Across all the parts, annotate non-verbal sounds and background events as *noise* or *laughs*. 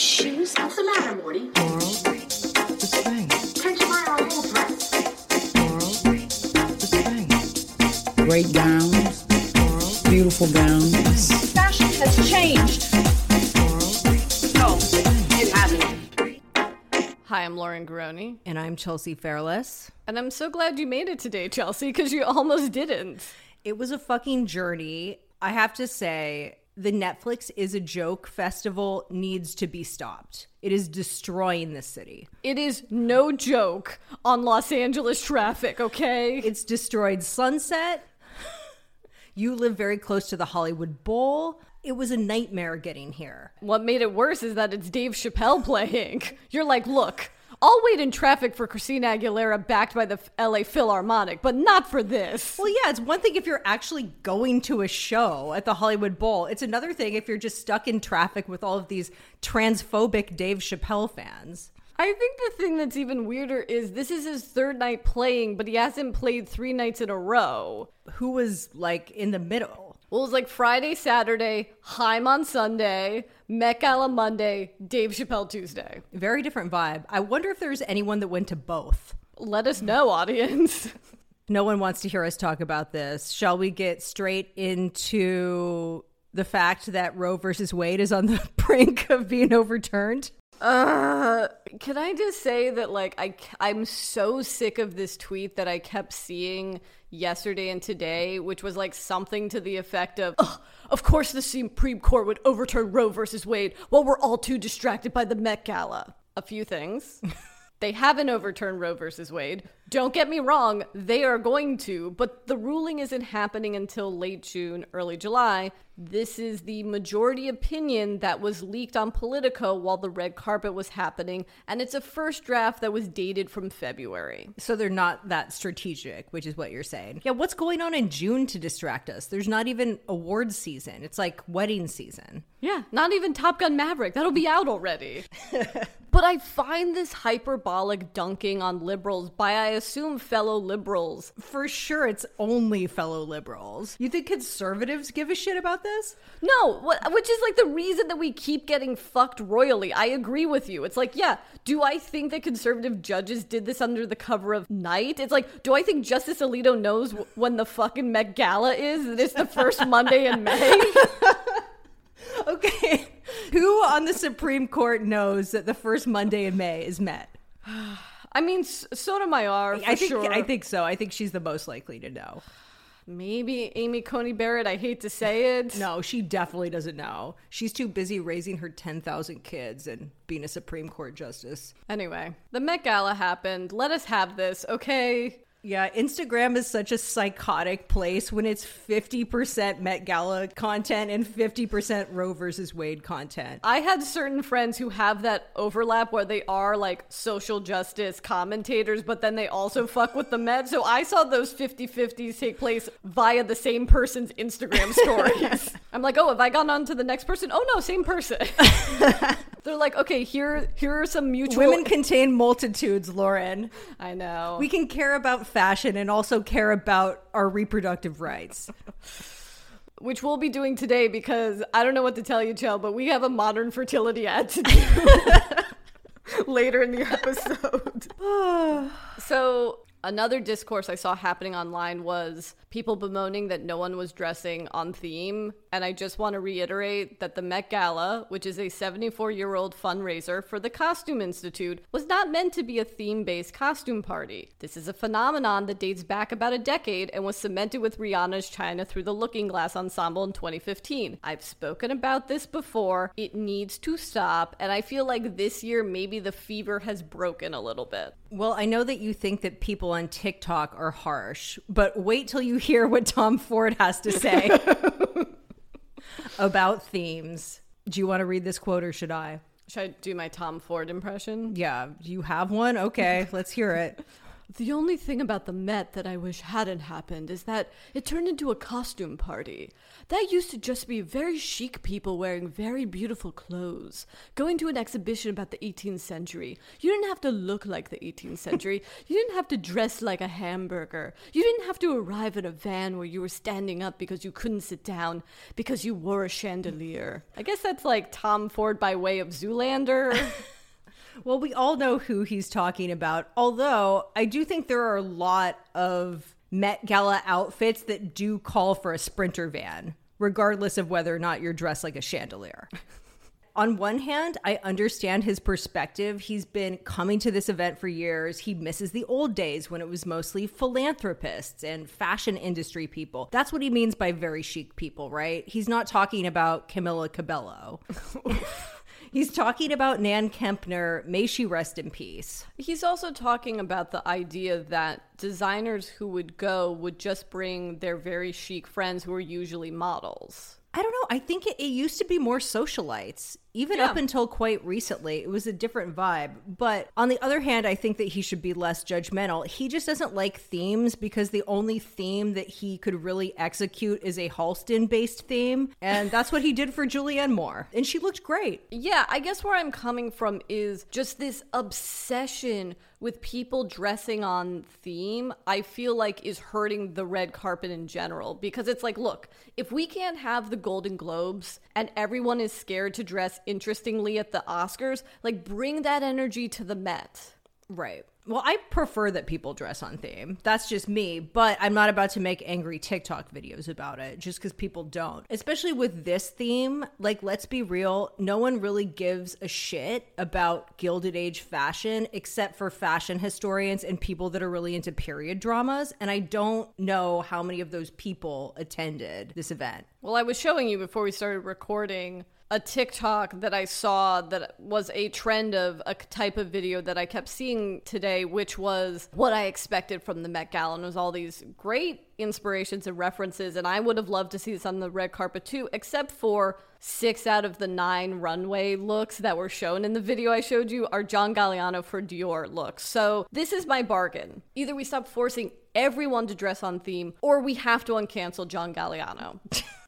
shoes? What's the matter, Morty? Laurel, the spring. Can't you buy her a whole dress? Laurel, the spring. Great gowns. Laurel, beautiful gowns. Fashion has changed. Laurel, No, it hasn't. Hi, I'm Lauren Garroni, And I'm Chelsea Fairless. and I'm so glad you made it today, Chelsea, because you almost didn't. It was a fucking journey. I have to say, the Netflix is a joke festival needs to be stopped. It is destroying the city. It is no joke on Los Angeles traffic, okay? It's destroyed Sunset. You live very close to the Hollywood Bowl. It was a nightmare getting here. What made it worse is that it's Dave Chappelle playing. You're like, look, I'll wait in traffic for Christina Aguilera backed by the LA Philharmonic, but not for this. Well, yeah, it's one thing if you're actually going to a show at the Hollywood Bowl. It's another thing if you're just stuck in traffic with all of these transphobic Dave Chappelle fans. I think the thing that's even weirder is this is his third night playing, but he hasn't played three nights in a row. Who was like in the middle? Well, it was like Friday, Saturday, Haim on Sunday, Met Gala Monday, Dave Chappelle Tuesday. Very different vibe. I wonder if there's anyone that went to both. Let us know, audience. *laughs* No one wants to hear us talk about this. Shall we get straight into the fact that Roe versus Wade is on the *laughs* brink of being overturned? Uh, can I just say that like I I'm so sick of this tweet that I kept seeing yesterday and today, which was like something to the effect of, "Ugh, "Of course, the Supreme Court would overturn Roe versus Wade while we're all too distracted by the Met Gala." A few things. *laughs* They haven't overturned Roe versus Wade. Don't get me wrong, they are going to, but the ruling isn't happening until late June, early July. This is the majority opinion that was leaked on Politico while the red carpet was happening, and it's a first draft that was dated from February. So they're not that strategic, which is what you're saying. Yeah, what's going on in June to distract us? There's not even awards season. It's like wedding season. Yeah, not even Top Gun Maverick. That'll be out already. *laughs* but I find this hyperbolic dunking on liberals by, I assume, fellow liberals For sure, it's only fellow liberals. You think conservatives give a shit about this? No, what, which is like the reason that we keep getting fucked royally. I agree with you. It's like, yeah, do I think that conservative judges did this under the cover of night? It's like, do I think Justice Alito knows w- when the fucking Met Gala is? That it's the first Monday in May? *laughs* Okay. Who on the Supreme Court knows that the first Monday in May is met? *sighs* I mean, S- Sotomayor, for I think sure. I think so. I think she's the most likely to know. Maybe Amy Coney Barrett. I hate to say it. *laughs* No, she definitely doesn't know. She's too busy raising her 10,000 kids and being a Supreme Court justice. Anyway, the Met Gala happened. Let us have this, okay? Yeah, Instagram is such a psychotic place when it's 50% Met Gala content and 50% Roe versus Wade content. I had certain friends who have that overlap where they are like social justice commentators, but then they also fuck with the Met. So I saw those 50 50s take place via the same person's Instagram stories. *laughs* I'm like, oh, have I gone on to the next person? Oh no, same person. *laughs* They're like, okay, here here are some mutual Women contain multitudes, Lauren. I know. We can care about fashion and also care about our reproductive rights. *laughs* which we'll be doing today because I don't know what to tell you, Chell, but we have a modern fertility ad to do *laughs* *laughs* later in the episode. *sighs* so, another discourse I saw happening online was people bemoaning that no one was dressing on theme. And I just want to reiterate that the Met Gala, which is a 74 year old fundraiser for the Costume Institute, was not meant to be a theme based costume party. This is a phenomenon that dates back about a decade and was cemented with Rihanna's China Through the Looking Glass ensemble in 2015. I've spoken about this before. It needs to stop. And I feel like this year, maybe the fever has broken a little bit. Well, I know that you think that people on TikTok are harsh, but wait till you hear what Tom Ford has to say *laughs* about themes. Do you want to read this quote or should I? Should I do my Tom Ford impression? Yeah, do you have one? Okay, let's hear it. The only thing about the Met that I wish hadn't happened is that it turned into a costume party. That used to just be very chic people wearing very beautiful clothes, going to an exhibition about the 18th century. You didn't have to look like the 18th *laughs* century. You didn't have to dress like a hamburger. You didn't have to arrive in a van where you were standing up because you couldn't sit down because you wore a chandelier. I guess that's like Tom Ford by way of Zoolander. *laughs* Well, we all know who he's talking about. Although I do think there are a lot of Met Gala outfits that do call for a sprinter van, regardless of whether or not you're dressed like a chandelier. *laughs* On one hand, I understand his perspective. He's been coming to this event for years. He misses the old days when it was mostly philanthropists and fashion industry people. That's what he means by very chic people, right? He's not talking about Camila Cabello. *laughs* He's talking about Nan Kempner. May she rest in peace. He's also talking about the idea that designers who would go would just bring their very chic friends who are usually models. I don't know. I think it, it used to be more socialites. Even Yeah. up until quite recently, it was a different vibe. But on the other hand, I think that he should be less judgmental. He just doesn't like themes because the only theme that he could really execute is a Halston based theme. And that's what he did for Julianne Moore. And she looked great. Yeah, I guess where I'm coming from is just this obsession with people dressing on theme, I feel like is hurting the red carpet in general. Because it's like, look, if we can't have the Golden Globes and everyone is scared to dress interestingly at the Oscars, like bring that energy to the Met. Right. Well, I prefer that people dress on theme. That's just me, but I'm not about to make angry TikTok videos about it just because people don't. Especially with this theme, like, let's be real, no one really gives a shit about Gilded Age fashion except for fashion historians and people that are really into period dramas. And I don't know how many of those people attended this event. Well, I was showing you before we started recording a TikTok that I saw that was a trend of a type of video that I kept seeing today, which was what I expected from the Met Gala. And was all these great inspirations and references. And I would have loved to see this on the red carpet too, except for six out of the nine runway looks that were shown in the video I showed you are John Galliano for Dior looks. So this is my bargain. Either we stop forcing everyone to dress on theme, or we have to uncancel John Galliano.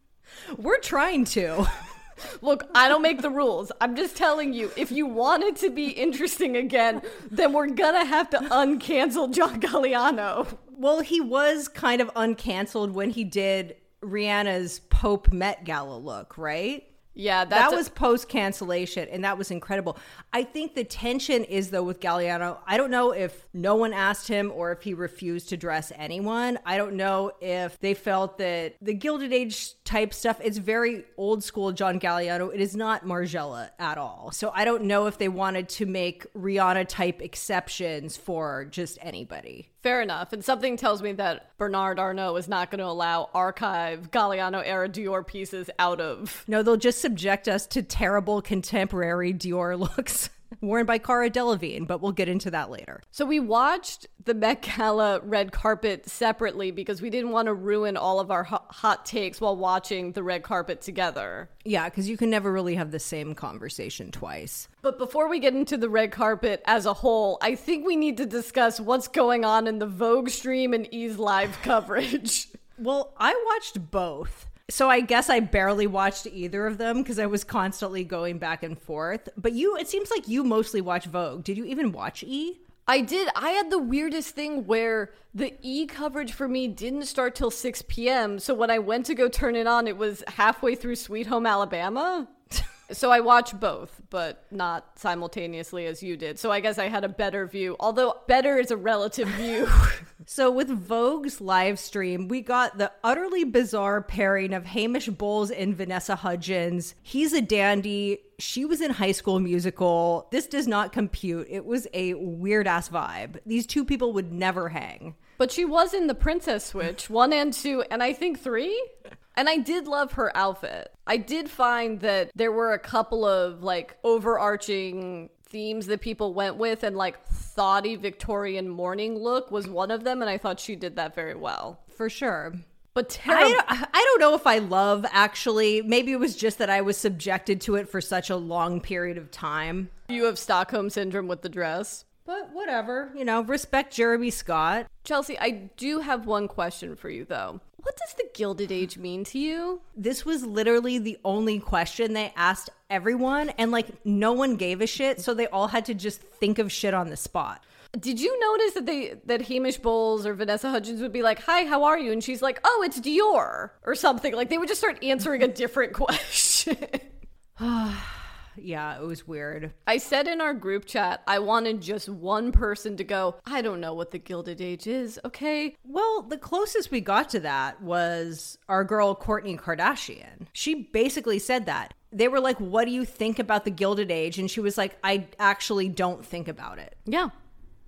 *laughs* We're trying to. *laughs* Look, I don't make the rules. I'm just telling you, if you want it to be interesting again, then we're gonna have to uncancel John Galliano. Well, he was kind of uncanceled when he did Rihanna's Pope Met Gala look, right? Yeah, that's that a- was post cancellation, and that was incredible. I think the tension is though with Galliano. I don't know if no one asked him or if he refused to dress anyone. I don't know if they felt that the Gilded Age type stuff. It's very old school John Galliano. It is not Margiela at all. So I don't know if they wanted to make Rihanna type exceptions for just anybody. Fair enough. And something tells me that Bernard Arnault is not going to allow archive Galliano era Dior pieces out of. No, they'll just subject us to terrible contemporary Dior looks *laughs* worn by Cara Delevingne, but we'll get into that later. So we watched the Met Gala red carpet separately because we didn't want to ruin all of our hot takes while watching the red carpet together. Yeah, because you can never really have the same conversation twice. But before we get into the red carpet as a whole, I think we need to discuss what's going on in the Vogue stream and E's live coverage. *laughs* Well, I watched both. So I guess I barely watched either of them because I was constantly going back and forth. But you, it seems like you mostly watch Vogue. Did you even watch E? I did. I had the weirdest thing where the E coverage for me didn't start till 6 p.m. So when I went to go turn it on, it was halfway through Sweet Home Alabama. So I watched both, but not simultaneously as you did. So I guess I had a better view, although better is a relative *laughs* view. So with Vogue's live stream, we got the utterly bizarre pairing of Hamish Bowles and Vanessa Hudgens. He's a dandy. She was in High School Musical. This does not compute. It was a weird ass vibe. These two people would never hang. But she was in the Princess Switch, one and two, and I think three. And I did love her outfit. I did find that there were a couple of like overarching themes that people went with, and like thoughty Victorian mourning look was one of them, and I thought she did that very well. For sure. But I terrible. don't, I don't know if I love actually. Maybe it was just that I was subjected to it for such a long period of time. You have Stockholm syndrome with the dress. But whatever, you know, respect Jeremy Scott. Chelsea, I do have one question for you though. What does the Gilded Age mean to you? This was literally the only question they asked everyone, and like no one gave a shit, so they all had to just think of shit on the spot. Did you notice that they that Hamish Bowles or Vanessa Hudgens would be like, "Hi, how are you?" and she's like, "Oh, it's Dior" or something. Like they would just start answering a different *laughs* question. *sighs* *sighs* *sighs* Yeah, it was weird. I said in our group chat, I wanted just one person to go, I don't know what the Gilded Age is, okay? Well, the closest we got to that was our girl Kourtney Kardashian. She basically said that. They were like, What do you think about the Gilded Age? And she was like, I actually don't think about it. Yeah.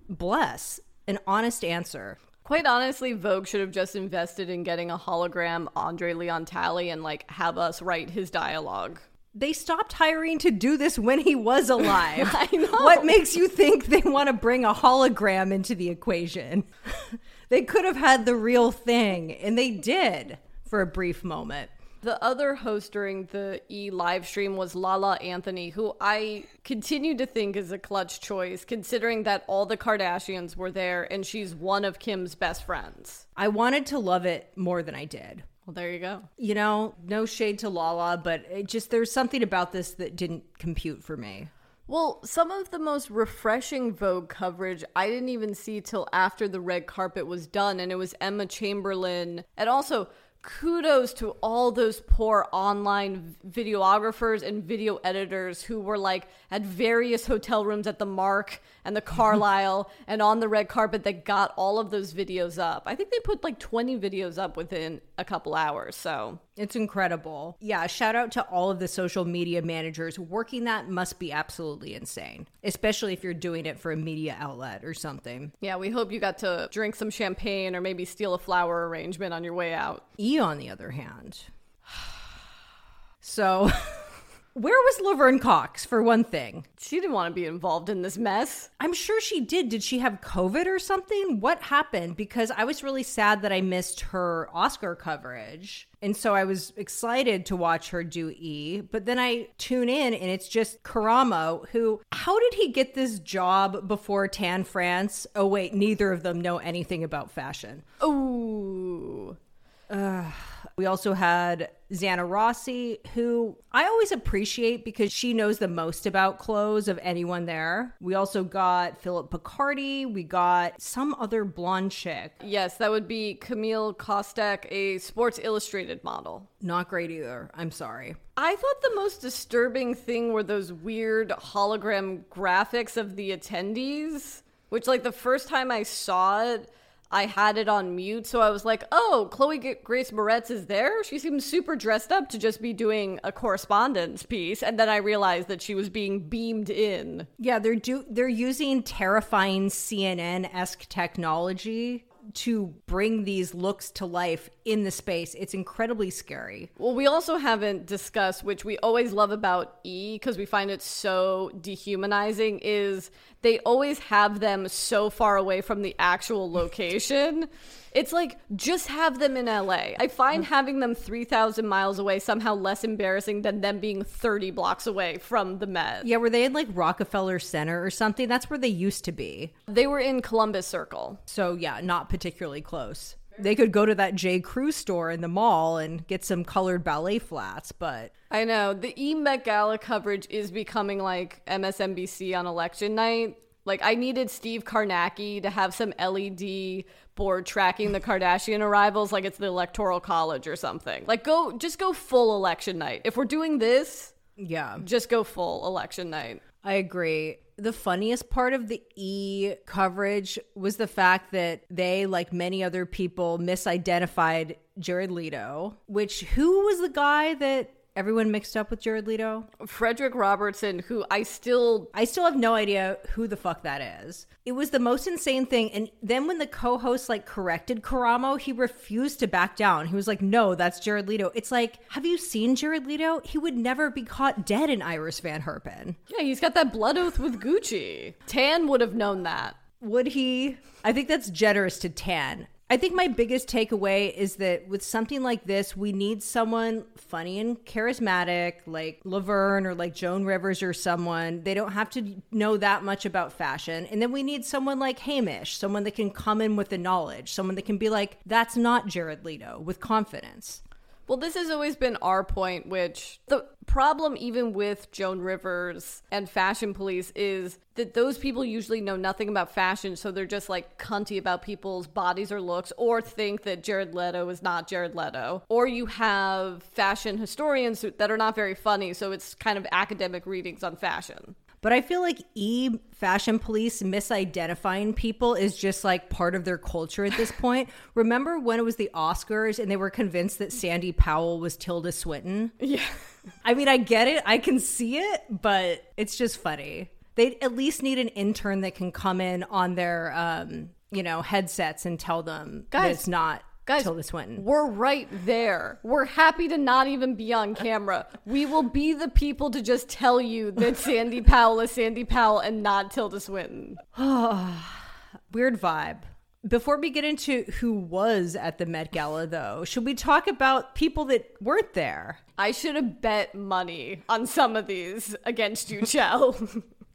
Bless. An honest answer. Quite honestly, Vogue should have just invested in getting a hologram Andre Leon Talley and like have us write his dialogue. They stopped hiring to do this when he was alive. *laughs* I know. What makes you think they want to bring a hologram into the equation? *laughs* they could have had the real thing, and they did for a brief moment. The other host during the E live stream was Lala Anthony, who I continue to think is a clutch choice, considering that all the Kardashians were there and she's one of Kim's best friends. I wanted to love it more than I did. Well, there you go. You know, no shade to Lala, but it just there's something about this that didn't compute for me. Well, some of the most refreshing Vogue coverage I didn't even see till after the red carpet was done, and it was Emma Chamberlain. And also, kudos to all those poor online videographers and video editors who were like at various hotel rooms at the Mark and the Carlisle and on the red carpet that got all of those videos up. I think they put like 20 videos up within a couple hours. So It's incredible. Yeah, shout out to all of the social media managers. Working that must be absolutely insane, especially if you're doing it for a media outlet or something. Yeah, we hope you got to drink some champagne or maybe steal a flower arrangement on your way out. E, on the other hand. *sighs* So, *laughs* where was Laverne Cox, for one thing? She didn't want to be involved in this mess. I'm sure she did. Did she have COVID or something? What happened? Because I was really sad that I missed her Oscar coverage. And so I was excited to watch her do E. But then I tune in and it's just Karamo, who, how did he get this job before Tan France? Oh, wait, neither of them know anything about fashion. Ooh. We also had Zanna Rassi, who I always appreciate because she knows the most about clothes of anyone there. We also got Phillip Picardi. We got some other blonde chick. Yes, that would be Camille Kostek, a Sports Illustrated model. Not great either. I'm sorry. I thought the most disturbing thing were those weird hologram graphics of the attendees, which, like, the first time I saw it, I had it on mute, so I was like, "Oh, Chloe Grace Moretz is there. She seems super dressed up to just be doing a correspondence piece." And then I realized that she was being beamed in. Yeah, they're do they're using terrifying CNN esque technology to bring these looks to life in the space. It's incredibly scary. Well, we also haven't discussed, which we always love about E because we find it so dehumanizing, is they always have them so far away from the actual location. *laughs* It's like just have them in LA. I find mm. having them 3,000 miles away somehow less embarrassing than them being 30 blocks away from the Met. Yeah, were they in like Rockefeller Center or something? That's where they used to be. They were in Columbus Circle. So yeah, not particularly close. They could go to that J. Crew store in the mall and get some colored ballet flats, but I know. The E Met Gala coverage is becoming like MSNBC on election night. Like, I needed Steve Kornacki to have some LED board tracking the Kardashian arrivals like it's the Electoral College or something. Like, go, just go full election night. If we're doing this, yeah, just go full election night. I agree. The funniest part of the E coverage was the fact that they, like many other people, misidentified Jared Leto, which who was the guy that everyone mixed up with Jared Leto? Frederick Robertson, who I still I still have no idea who the fuck that is. It was the most insane thing. And then when the co-host like corrected Karamo, he refused to back down. He was like, "No, that's Jared Leto." It's like, have you seen Jared Leto? He would never be caught dead in Iris Van Herpen. Yeah, he's got that blood oath with Gucci. Tan would have known that. Would he? I think that's generous to Tan. I think my biggest takeaway is that with something like this, we need someone funny and charismatic, like Laverne or like Joan Rivers or someone. They don't have to know that much about fashion. And then we need someone like Hamish, someone that can come in with the knowledge, someone that can be like, that's not Jared Leto with confidence. Well, this has always been our point, which the problem, even with Joan Rivers and Fashion Police, is that those people usually know nothing about fashion, so they're just like cunty about people's bodies or looks, or think that Jared Leto is not Jared Leto. Or you have fashion historians that are not very funny, so it's kind of academic readings on fashion. But I feel like e fashion police misidentifying people is just like part of their culture at this *laughs* point. Remember when it was the Oscars and they were convinced that Sandy Powell was Tilda Swinton? Yeah. I mean, I get it, I can see it, but it's just funny. They at least need an intern that can come in on their, um, you know, headsets and tell them that it's not Guys, Tilda Swinton. We're right there. We're happy to not even be on camera. We will be the people to just tell you that *laughs* Sandy Powell is Sandy Powell and not Tilda Swinton. *sighs* Weird vibe. Before we get into who was at the Met Gala, though, should we talk about people that weren't there? I should have bet money on some of these against you, Chell.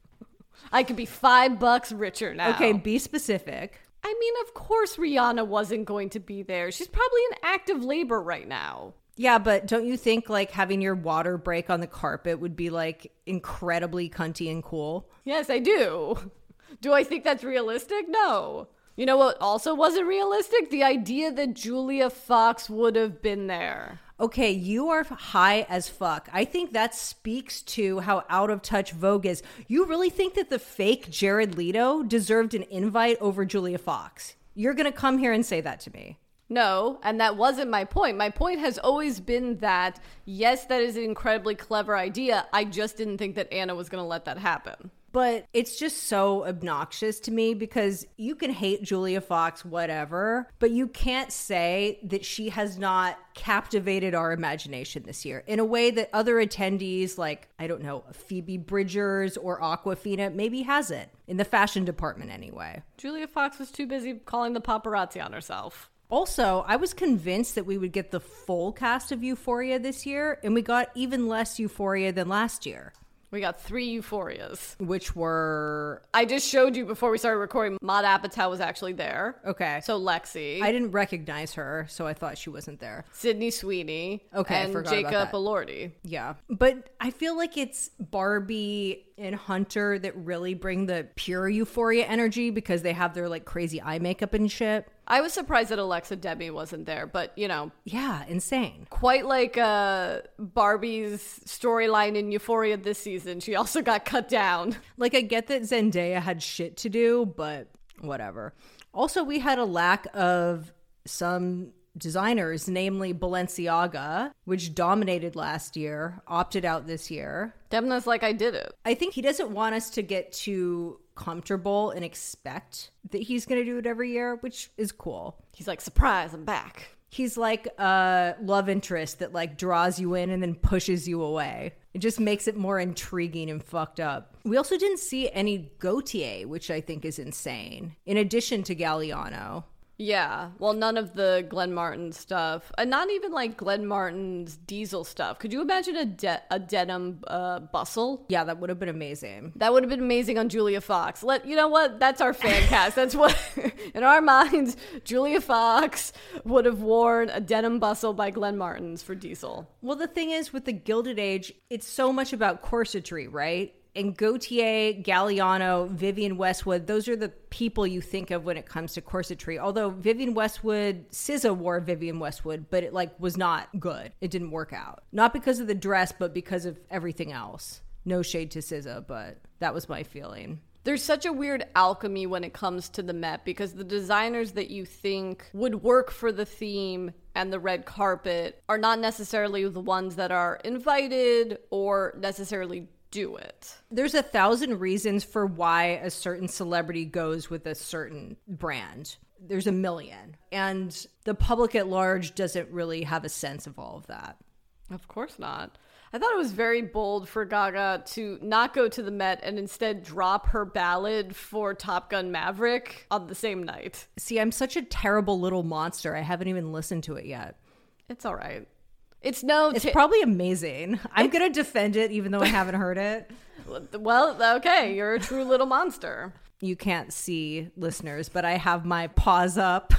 *laughs* I could be five bucks richer now. Okay, be specific. I mean, of course Rihanna wasn't going to be there. She's probably in active labor right now. Yeah, but don't you think like having your water break on the carpet would be like incredibly cunty and cool? Yes, I do. *laughs* Do I think that's realistic? No. You know what also wasn't realistic? The idea that Julia Fox would have been there. Okay, you are high as fuck. I think that speaks to how out of touch Vogue is. You really think that the fake Jared Leto deserved an invite over Julia Fox? You're gonna come here and say that to me. No, and that wasn't my point. My point has always been that, yes, that is an incredibly clever idea. I just didn't think that Anna was going to let that happen. But it's just so obnoxious to me because you can hate Julia Fox, whatever, but you can't say that she has not captivated our imagination this year in a way that other attendees, like, I don't know, Phoebe Bridgers or Awkwafina, maybe hasn't in the fashion department anyway. Julia Fox was too busy calling the paparazzi on herself. Also, I was convinced that we would get the full cast of Euphoria this year, and we got even less Euphoria than last year, We got three euphorias. which were I just showed you before we started recording, Maude Apatow was actually there. okay. So Lexi, I didn't recognize her, so I thought she wasn't there. Sydney Sweeney, Okay, and Jacob. Elordi. Yeah. But I feel like it's Barbie and Hunter that really bring the pure euphoria energy because they have their like crazy eye makeup and shit. I was surprised that Alexa Demie wasn't there, but you know, Yeah, insane. quite like uh, Barbie's storyline in Euphoria this season, she also got cut down. Like I get that Zendaya had shit to do, but whatever. Also, we had a lack of some designers, namely Balenciaga, which dominated last year, opted out this year. Demna's like, I did it. I think he doesn't want us to get too comfortable and expect that he's going to do it every year, which is cool. He's like, surprise, I'm back. He's like a love interest that like draws you in and then pushes you away. It just makes it more intriguing and fucked up. We also didn't see any Gautier, which I think is insane. In addition to Galliano, Yeah, well, none of the Glenn Martens stuff, and not even like Glenn Martens diesel stuff. Could you imagine a de- a denim uh, bustle? yeah, that would have been amazing. That would have been amazing on Julia Fox. Let you know what? That's our fan cast. That's what *laughs* in our minds Julia Fox would have worn a denim bustle by Glenn Martens for Diesel. Well, the thing is, with the Gilded Age, it's so much about corsetry, right? And Gautier, Galliano, Vivienne Westwood, those are the people you think of when it comes to corsetry. Although Vivienne Westwood, SZA wore Vivienne Westwood, but it like was not good. It didn't work out. Not because of the dress, but because of everything else. No shade to SZA, but that was my feeling. There's such a weird alchemy when it comes to the Met because the designers that you think would work for the theme and the red carpet are not necessarily the ones that are invited or necessarily do it. There's a thousand reasons for why a certain celebrity goes with a certain brand. There's a million. And the public at large doesn't really have a sense of all of that. Of course not. I thought it was very bold for Gaga to not go to the Met and instead drop her ballad for Top Gun Maverick on the same night. See, I'm such a terrible little monster. I haven't even listened to it yet. It's all right. It's no. It's ta- probably amazing. I'm going to defend it even though I haven't heard it. *laughs* well, okay. You're a true little monster. You can't see listeners, but I have my paws up.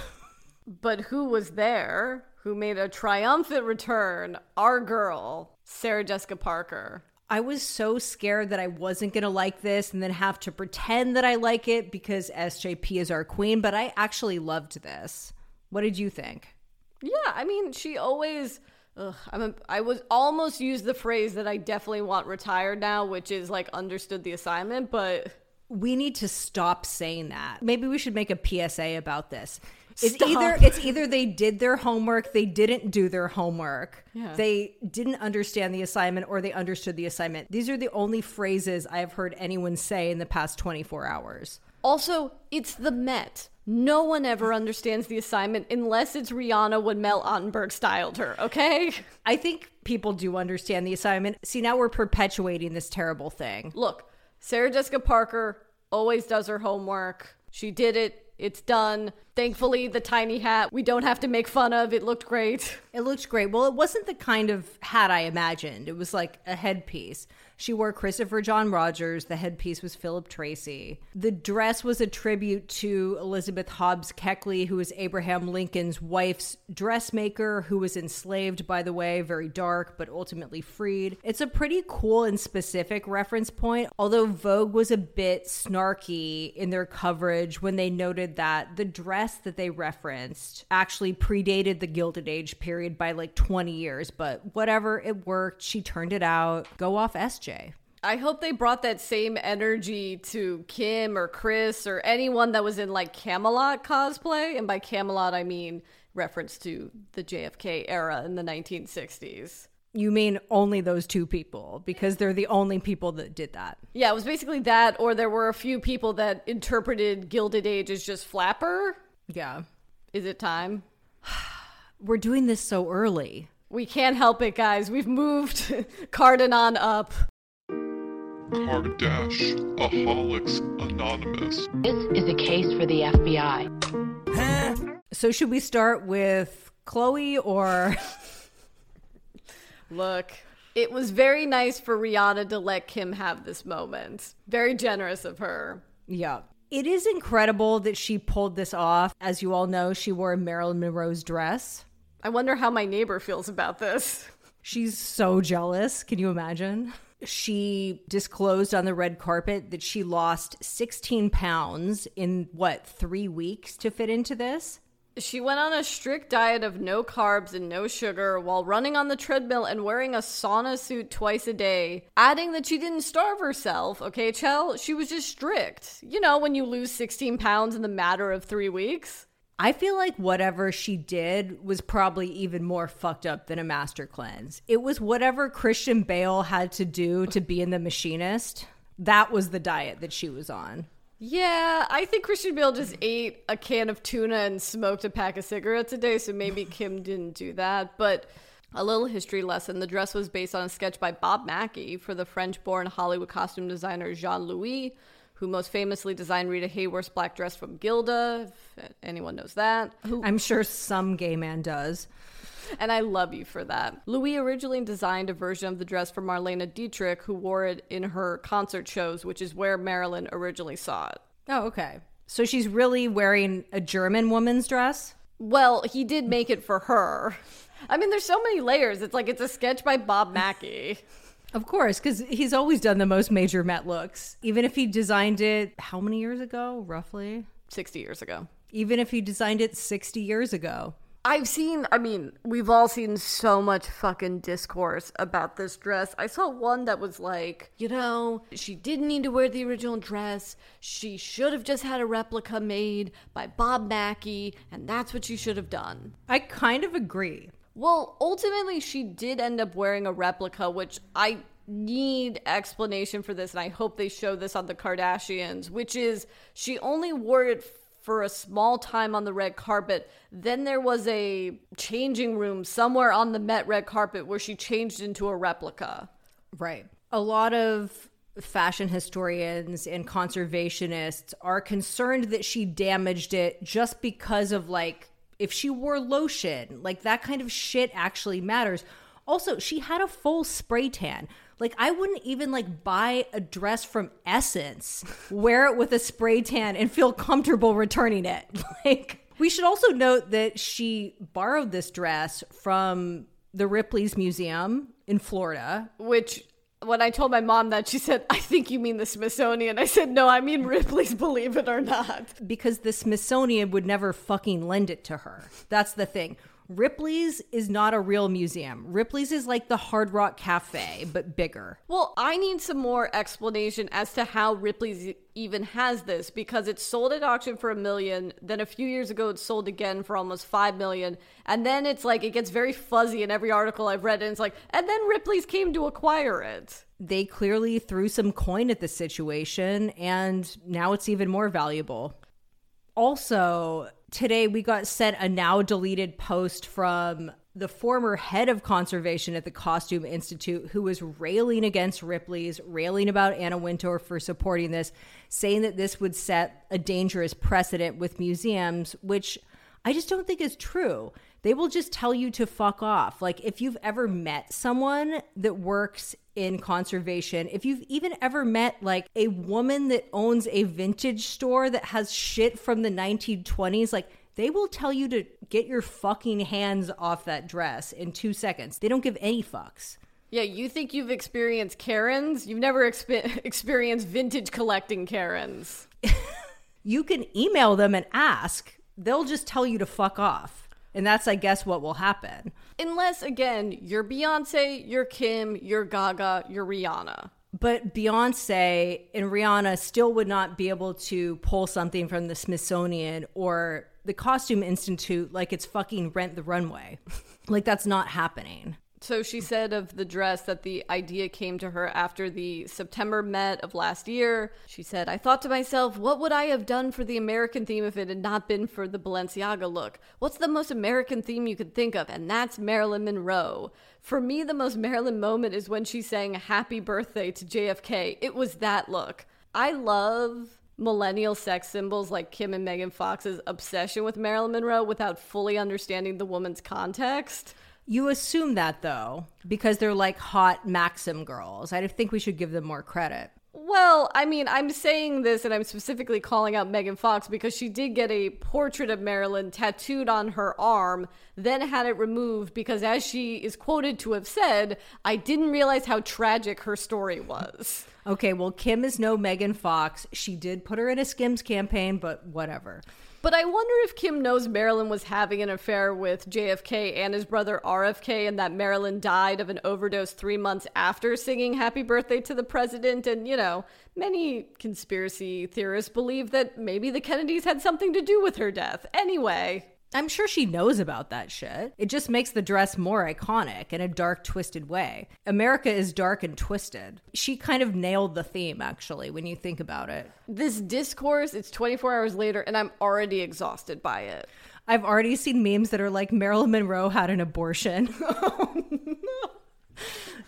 But who was there? Who made a triumphant return? Our girl, Sarah Jessica Parker. I was so scared that I wasn't going to like this and then have to pretend that I like it because SJP is our queen, but I actually loved this. What did you think? Yeah, I mean, she always. Ugh, I'm a, I was almost used the phrase that I definitely want retired now, which is like understood the assignment, but We need to stop saying that. Maybe we should make a PSA about this. It's Stop. either it's either they did their homework, they didn't do their homework. Yeah. They didn't understand the assignment or they understood the assignment. These are the only phrases I have heard anyone say in the past 24 hours. Also it's the Met. No one ever understands the assignment unless it's Rihanna when Mel Ottenberg styled her. Okay, I think people do understand the assignment. See, now we're perpetuating this terrible thing. look, Sarah Jessica Parker always does her homework. She did it. It's done. Thankfully, the tiny hat we don't have to make fun of. It looked great. It looked great. Well, it wasn't the kind of hat I imagined. It was like a headpiece. She wore Christopher John Rogers. The headpiece was Philip Treacy. The dress was a tribute to Elizabeth Hobbs Keckley, who was Abraham Lincoln's wife's dressmaker, who was enslaved, by the way, very dark, but ultimately freed. It's a pretty cool and specific reference point, although Vogue was a bit snarky in their coverage when they noted that the dress that they referenced actually predated the Gilded Age period by like 20 years, but whatever, it worked. She turned it out. Go off SJ. I hope they brought that same energy to Kim or Chris or anyone that was in like Camelot cosplay. And by Camelot, I mean reference to the JFK era in the 1960s. You mean only those two people because they're the only people that did that. Yeah, it was basically that, or there were a few people that interpreted Gilded Age as just flapper. Yeah. Is it time? *sighs* We're doing this so early. We can't help it, guys. We've moved *laughs* Cardanon up. Kardashians Anonymous. This is a case for the FBI. So should we start with Khloe or *laughs* Look, it was very nice for Rihanna to let Kim have this moment. Very generous of her. Yeah. It is incredible that she pulled this off. As you all know, she wore a Marilyn Monroe's dress. I wonder how my neighbor feels about this. She's so jealous. Can you imagine? She disclosed on the red carpet that she lost 16 pounds in what, three weeks to fit into this? She went on a strict diet of no carbs and no sugar while running on the treadmill and wearing a sauna suit twice a day, adding that she didn't starve herself, okay, Chell? She was just strict. You know, when you lose 16 pounds in the matter of three weeks. I feel like whatever she did was probably even more fucked up than a master cleanse. It was whatever Christian Bale had to do to be in The Machinist. That was the diet that she was on. Yeah, I think Christian Bale just ate a can of tuna and smoked a pack of cigarettes a day, so maybe *laughs* Kim didn't do that. But a little history lesson the dress was based on a sketch by Bob Mackie for the French born Hollywood costume designer Jean Louis, who most famously designed Rita Hayworth's black dress from Gilda, if anyone knows that. Who I'm sure some gay man does. and I love you for that. Louis originally designed a version of the dress for Marlene Dietrich, who wore it in her concert shows, which is where Marilyn originally saw it. Oh, okay. So she's really wearing a German woman's dress? Well, he did make it for her. I mean, there's so many layers. It's like it's a sketch by Bob Mackie. *laughs* Of course, because he's always done the most major Met looks. Even if he designed it how many years ago, roughly? 60 years ago. Even if he designed it 60 years ago. I've seen, I mean, we've all seen so much fucking discourse about this dress. I saw one that was like, you know, she didn't need to wear the original dress. She should have just had a replica made by Bob Mackie, and that's what she should have done. I kind of agree. Well, ultimately, she did end up wearing a replica, which I need explanation for this, and I hope they show this on the Kardashians, which is she only wore it for a small time on the red carpet. Then there was a changing room somewhere on the Met red carpet where she changed into a replica. Right. A lot of fashion historians and conservationists are concerned that she damaged it just because of like if she wore lotion, like that kind of shit actually matters. Also, she had a full spray tan. Like I wouldn't even like buy a dress from Essence, wear it with a spray tan and feel comfortable returning it. *laughs* Like we should also note that she borrowed this dress from the Ripley's Museum in Florida. Which, when I told my mom that, she said, I think you mean the Smithsonian. I said, no, I mean Ripley's, believe it or not. because the Smithsonian would never fucking lend it to her. That's the thing. Ripley's is not a real museum. Ripley's is like the Hard Rock Cafe, but bigger. Well, I need some more explanation as to how Ripley's even has this because it sold at auction for a million. Then a few years ago, it sold again for almost five million. And then it's like it gets very fuzzy in every article I've read. And it's like, and then Ripley's came to acquire it. They clearly threw some coin at the situation, and now it's even more valuable. Also, today we got sent a now deleted post from the former head of conservation at the Costume Institute who was railing against Ripley's, railing about Anna Wintour for supporting this, saying that this would set a dangerous precedent with museums, which I just don't think is true. They will just tell you to fuck off. Like, if you've ever met someone that works in conservation, if you've even ever met like a woman that owns a vintage store that has shit from the 1920s, like, they will tell you to get your fucking hands off that dress in two seconds. They don't give any fucks. Yeah, you think you've experienced Karens? You've never expe- *laughs* experienced vintage collecting Karens. *laughs* You can email them and ask, they'll just tell you to fuck off. And that's, I guess, what will happen. Unless, again, you're Beyonce, you're Kim, you're Gaga, you're Rihanna. But Beyonce and Rihanna still would not be able to pull something from the Smithsonian or the Costume Institute like it's fucking rent the runway. *laughs* like that's not happening. So she said of the dress that the idea came to her after the September Met of last year. She said, I thought to myself, what would I have done for the American theme if it had not been for the Balenciaga look? What's the most American theme you could think of? And that's Marilyn Monroe. For me, the most Marilyn moment is when she sang Happy Birthday to JFK. It was that look. I love millennial sex symbols like Kim and Megan Fox's obsession with Marilyn Monroe without fully understanding the woman's context. You assume that though, because they're like hot Maxim girls. I think we should give them more credit. Well, I mean, I'm saying this and I'm specifically calling out Megan Fox because she did get a portrait of Marilyn tattooed on her arm, then had it removed because, as she is quoted to have said, I didn't realize how tragic her story was. Okay, well, Kim is no Megan Fox. She did put her in a Skims campaign, but whatever. But I wonder if Kim knows Marilyn was having an affair with JFK and his brother RFK, and that Marilyn died of an overdose three months after singing Happy Birthday to the President. And, you know, many conspiracy theorists believe that maybe the Kennedys had something to do with her death. Anyway. I'm sure she knows about that shit. It just makes the dress more iconic in a dark, twisted way. America is dark and twisted. She kind of nailed the theme, actually, when you think about it. This discourse, it's 24 hours later, and I'm already exhausted by it. I've already seen memes that are like Marilyn Monroe had an abortion. *laughs* Oh,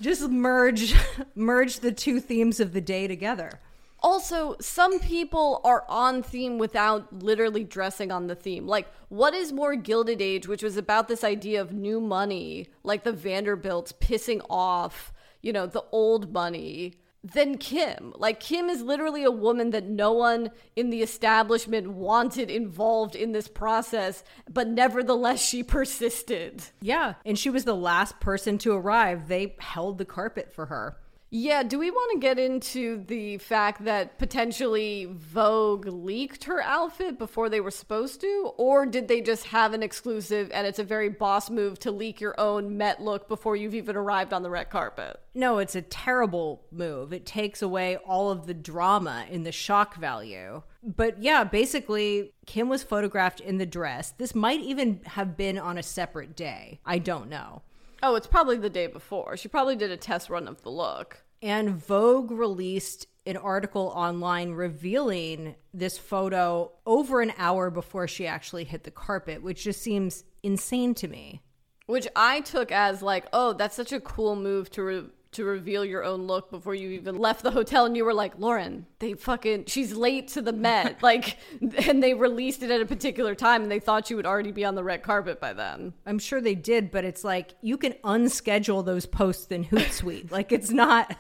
just merge *laughs* merge the two themes of the day together. Also, some people are on theme without literally dressing on the theme. Like, what is more Gilded Age, which was about this idea of new money, like the Vanderbilts pissing off, you know, the old money, than Kim? Like, Kim is literally a woman that no one in the establishment wanted involved in this process, but nevertheless, she *laughs* persisted. Yeah, and she was the last person to arrive. They held the carpet for her. Yeah, do we want to get into the fact that potentially Vogue leaked her outfit before they were supposed to? Or did they just have an exclusive and it's a very boss move to leak your own Met look before you've even arrived on the red carpet? No, it's a terrible move. It takes away all of the drama and the shock value. But yeah, basically, Kim was photographed in the dress. This might even have been on a separate day. I don't know. Oh, it's probably the day before. She probably did a test run of the look. And Vogue released an article online revealing this photo over an hour before she actually hit the carpet, which just seems insane to me. Which I took as like, oh, that's such a cool move to re- to reveal your own look before you even left the hotel, and you were like, Lauren, they fucking, she's late to the Met, *laughs* like, and they released it at a particular time, and they thought you would already be on the red carpet by then. I'm sure they did, but it's like you can unschedule those posts in Hootsuite. like it's not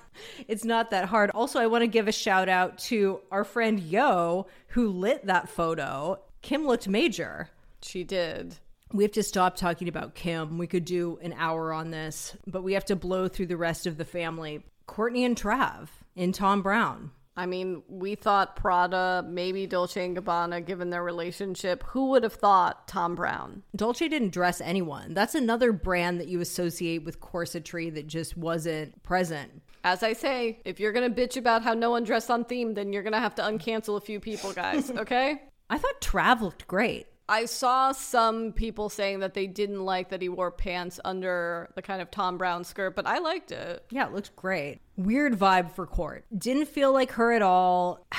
it's not that hard. Also, I want to give a shout out to our friend Yo who lit that photo. Kim looked major. She did. We have to stop talking about Kim. We could do an hour on this, but we have to blow through the rest of the family. Kourtney and Trav in Thom Browne. I mean, we thought Prada, maybe Dolce and Gabbana, given their relationship. Who would have thought Thom Browne? Dolce didn't dress anyone. That's another brand that you associate with corsetry that just wasn't present. As I say, if you're gonna bitch about how no one dressed on theme, then you're gonna have to uncancel a few people, guys. *laughs* Okay. I thought Trav looked great. I saw some people saying that they didn't like that he wore pants under the kind of Thom Browne skirt, but I liked it. Yeah, it looked great. Weird vibe for court. Didn't feel like her at all. *sighs*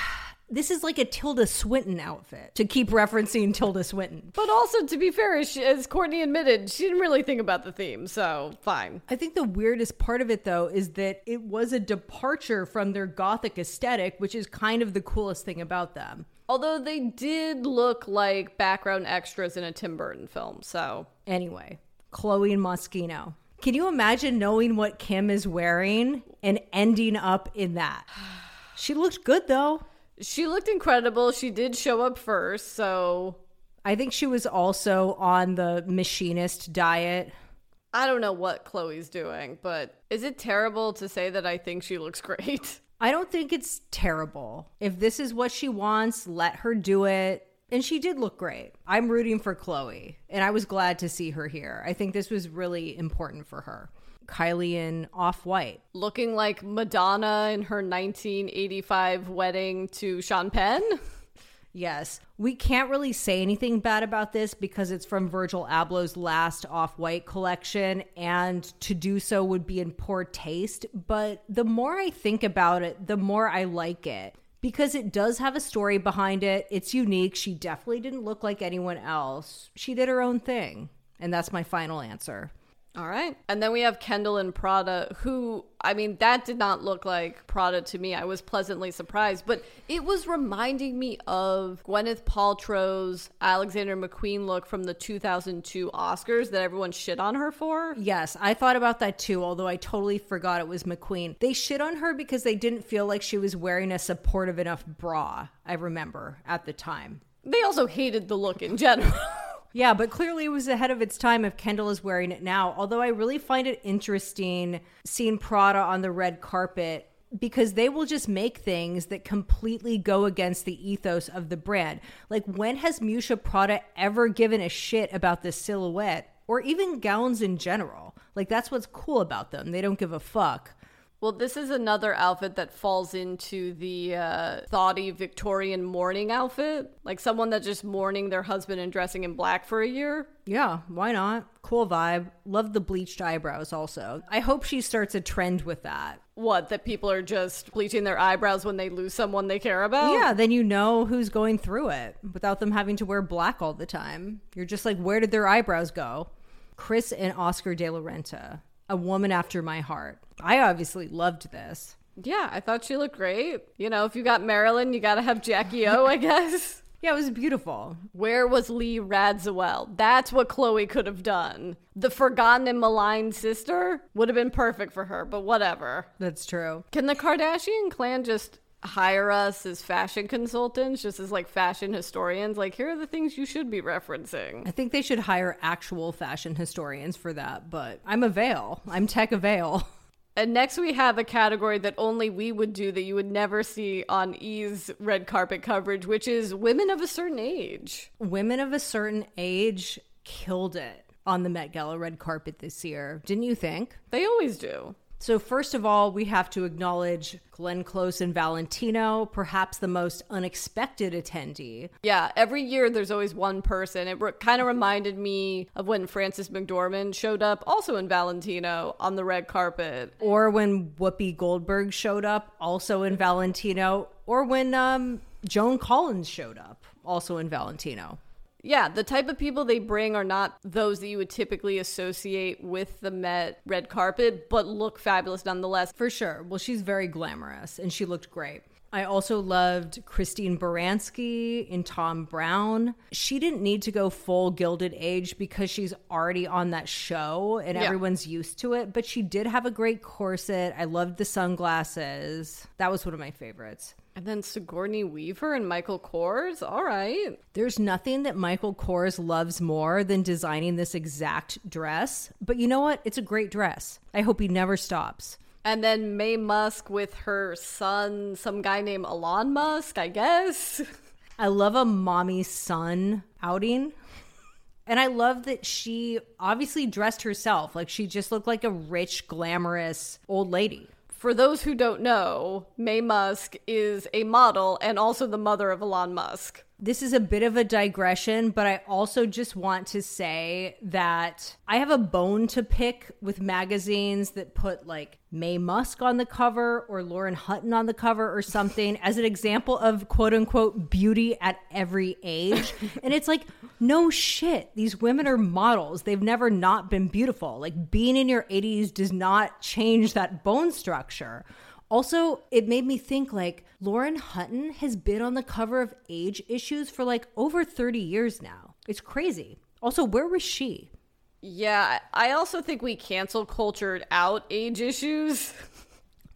This is like a Tilda Swinton outfit to keep referencing *laughs* Tilda Swinton. But also, to be fair, as, she, as Kourtney admitted, she didn't really think about the theme, so fine. I think the weirdest part of it, though, is that it was a departure from their gothic aesthetic, which is kind of the coolest thing about them. Although they did look like background extras in a Tim Burton film, so Anyway, Khloe and Moschino. Can you imagine knowing what Kim is wearing and ending up in that? She looked good, though. she looked incredible. She did show up first, so I think she was also on the machinist diet. I don't know what Khloe's doing, but is it terrible to say that I think she looks *laughs* great? I don't think it's terrible. If this is what she wants, let her do it. And she did look great. I'm rooting for Khloe, and I was glad to see her here. I think this was really important for her. Kylie in Off White. Looking like Madonna in her 1985 wedding to Sean Penn? *laughs* Yes. We can't really say anything bad about this because it's from Virgil Abloh's last Off White collection, and to do so would be in poor taste. But the more I think about it, the more I like it because it does have a story behind it. It's unique. She definitely didn't look like anyone else. She did her own thing. And that's my final answer. All right. And then we have Kendall and Prada, who, I mean, that did not look like Prada to me. I was pleasantly surprised, but it was reminding me of Gwyneth Paltrow's Alexander McQueen look from the 2002 Oscars that everyone shit on her for. Yes, I thought about that too, although I totally forgot it was McQueen. They shit on her because they didn't feel like she was wearing a supportive enough bra, I remember at the time. They also hated the look in general. *laughs* Yeah, but clearly it was ahead of its time if Kendall is wearing it now. Although I really find it interesting seeing Prada on the red carpet because they will just make things that completely go against the ethos of the brand. Like, when has Miuccia Prada ever given a shit about the silhouette or even gowns in general? Like, that's what's cool about them. They don't give a fuck. Well, this is another outfit that falls into the uh, thoughty Victorian mourning outfit. Like someone that's just mourning their husband and dressing in black for a year. Yeah, why not? Cool vibe. Love the bleached eyebrows also. I hope she starts a trend with that. What, that people are just bleaching their eyebrows when they lose someone they care about? Yeah, then you know who's going through it without them having to wear black all the time. You're just like, where did their eyebrows go? Kris and Oscar de la Renta, a woman after my heart. I obviously loved this. Yeah, I thought she looked great. You know, if you got Marilyn, you gotta have Jackie O, I guess. *laughs* Yeah, it was beautiful. Where was Lee Radziwill? That's what Khloe could have done. The forgotten and maligned sister would have been perfect for her, but whatever. That's true. Can the Kardashian clan just hire us as fashion consultants, just as like fashion historians? Like, here are the things you should be referencing. I think they should hire actual fashion historians for that, but I'm a veil. I'm tech a veil. *laughs* And next we have a category that only we would do that you would never see on E's red carpet coverage, which is women of a certain age. Women of a certain age killed it on the Met Gala red carpet this year. Didn't you think? They always do. So, first of all, we have to acknowledge Glenn Close and Valentino, perhaps the most unexpected attendee. Yeah, every year there's always one person. It re- kind of reminded me of when Frances McDormand showed up, also in Valentino, on the red carpet. Or when Whoopi Goldberg showed up, also in Valentino. Or when um, Joan Collins showed up, also in Valentino. Yeah, the type of people they bring are not those that you would typically associate with the Met red carpet, but look fabulous nonetheless. For sure. Well, she's very glamorous and she looked great. I also loved Christine Baranski in Thom Browne. She didn't need to go full Gilded Age because she's already on that show and Yeah. everyone's used to it, but she did have a great corset. I loved the sunglasses. That was one of my favorites. And then Sigourney Weaver and Michael Kors. All right. There's nothing that Michael Kors loves more than designing this exact dress, but you know what? It's a great dress. I hope he never stops. And then Maye Musk with her son, some guy named Elon Musk, I guess. *laughs* I love a mommy son outing. And I love that she obviously dressed herself. Like she just looked like a rich, glamorous old lady. For those who don't know, Maye Musk is a model and also the mother of Elon Musk. This is a bit of a digression, but I also just want to say that I have a bone to pick with magazines that put like Maye Musk on the cover or Lauren Hutton on the cover or something as an example of quote unquote beauty at every age. *laughs* and it's like, no shit. These women are models. They've never not been beautiful. Like being in your 80s does not change that bone structure. Also, it made me think like Lauren Hutton has been on the cover of Age Issues for like over 30 years now. It's crazy. Also, where was she? Yeah, I also think we cancel cultured out age issues.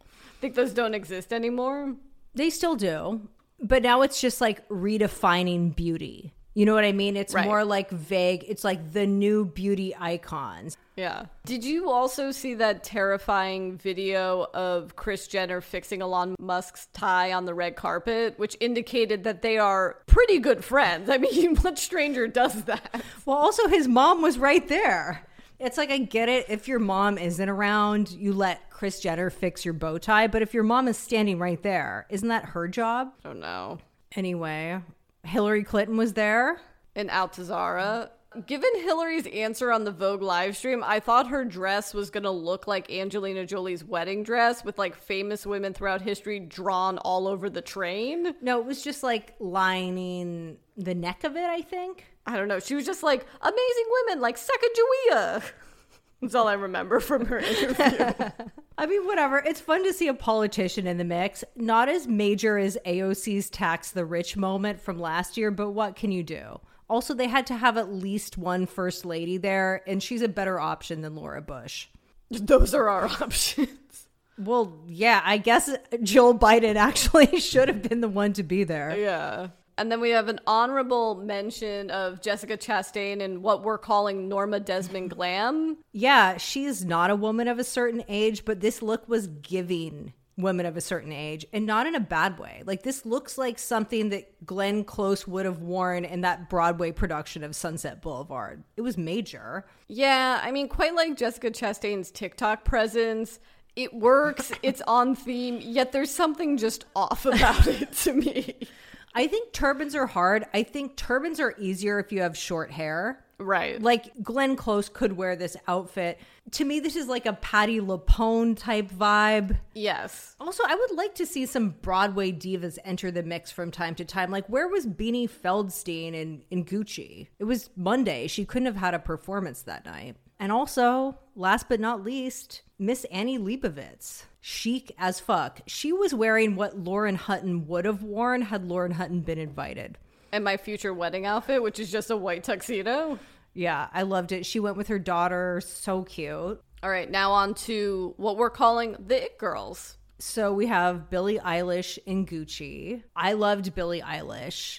I *laughs* think those don't exist anymore. They still do, but now it's just like redefining beauty. You know what I mean? It's Right. more like vague. It's like the new beauty icons. Yeah. Did you also see that terrifying video of Kris Jenner fixing Elon Musk's tie on the red carpet, which indicated that they are pretty good friends? I mean, *laughs* what stranger does that? Well, also his mom was right there. It's like I get it if your mom isn't around, you let Kris Jenner fix your bow tie, but if your mom is standing right there, isn't that her job? Oh, I don't know. Anyway, Hillary Clinton was there. And Altuzarra. Given Hillary's answer on the Vogue live stream, I thought her dress was going to look like Angelina Jolie's wedding dress with like famous women throughout history drawn all over the train. No, it was just like lining the neck of it, I think. I don't know. She was just like amazing women like Sacagawea. *laughs* That's all I remember from her interview. *laughs* I mean, whatever. It's fun to see a politician in the mix. Not as major as AOC's tax the rich moment from last year, but what can you do? Also, they had to have at least one first lady there, and she's a better option than Laura Bush. Those are our *laughs* options. Well, yeah, I guess Joe Biden actually *laughs* should have been the one to be there. Yeah. And then we have an honorable mention of Jessica Chastain in what we're calling Norma Desmond glam. Yeah, she's not a woman of a certain age, but this look was giving women of a certain age and not in a bad way. Like this looks like something that Glenn Close would have worn in that Broadway production of Sunset Boulevard. It was major. Yeah, I mean, quite like Jessica Chastain's TikTok presence, it works, it's on theme, yet there's something just off about it to me. I think turbans are hard. I think turbans are easier if you have short hair. Right. Like Glenn Close could wear this outfit. To me, this is like a Patti LuPone type vibe. yes. Also, I would like to see some Broadway divas enter the mix from time to time. Like, where was Beanie Feldstein in, in Gucci? It was Monday. She couldn't have had a performance that night. And also, last but not least, Miss Annie Leibovitz. Chic as fuck. She was wearing what Lauren Hutton would have worn had Lauren Hutton been invited. And my future wedding outfit, which is just a white tuxedo. Yeah, I loved it. She went with her daughter. So cute. All right, now on to what we're calling the It Girls. So we have Billie Eilish in Gucci. I loved Billie Eilish.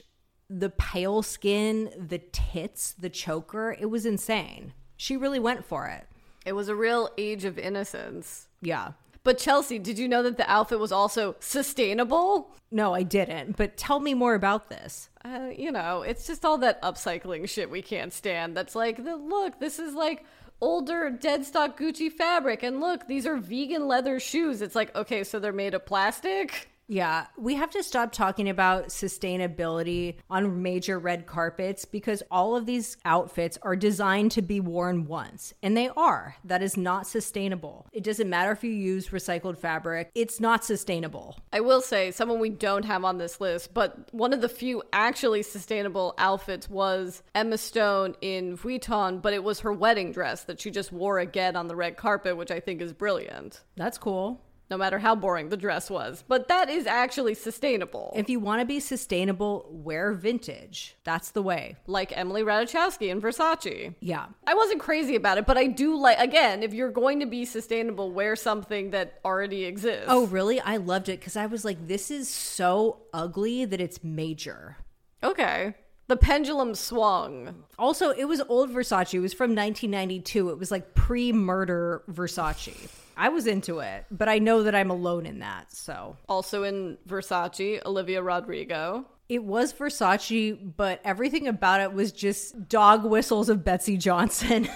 The pale skin, the tits, the choker, it was insane. She really went for it. It was a real age of innocence. Yeah. But Chelsea, did you know that the outfit was also sustainable? No, I didn't. But tell me more about this. Uh, you know, it's just all that upcycling shit we can't stand. That's like, the, look, this is like older dead stock Gucci fabric. And look, these are vegan leather shoes. It's like, okay, so they're made of plastic? Yeah, we have to stop talking about sustainability on major red carpets because all of these outfits are designed to be worn once, and they are. That is not sustainable. It doesn't matter if you use recycled fabric, it's not sustainable. I will say, someone we don't have on this list, but one of the few actually sustainable outfits was Emma Stone in Vuitton, but it was her wedding dress that she just wore again on the red carpet, which I think is brilliant. That's cool. No matter how boring the dress was. But that is actually sustainable. If you want to be sustainable, wear vintage. That's the way. like Emily Ratajkowski in Versace. Yeah. I wasn't crazy about it, but I do like, again, if you're going to be sustainable, wear something that already exists. Oh, really? I loved it because I was like, this is so ugly that it's major. okay. The pendulum swung. Also, it was old Versace. It was from 1992. It was like pre murder Versace. I was into it, but I know that I'm alone in that. So Also in Versace, Olivia Rodrigo. it was Versace, but everything about it was just dog whistles of Betsey Johnson.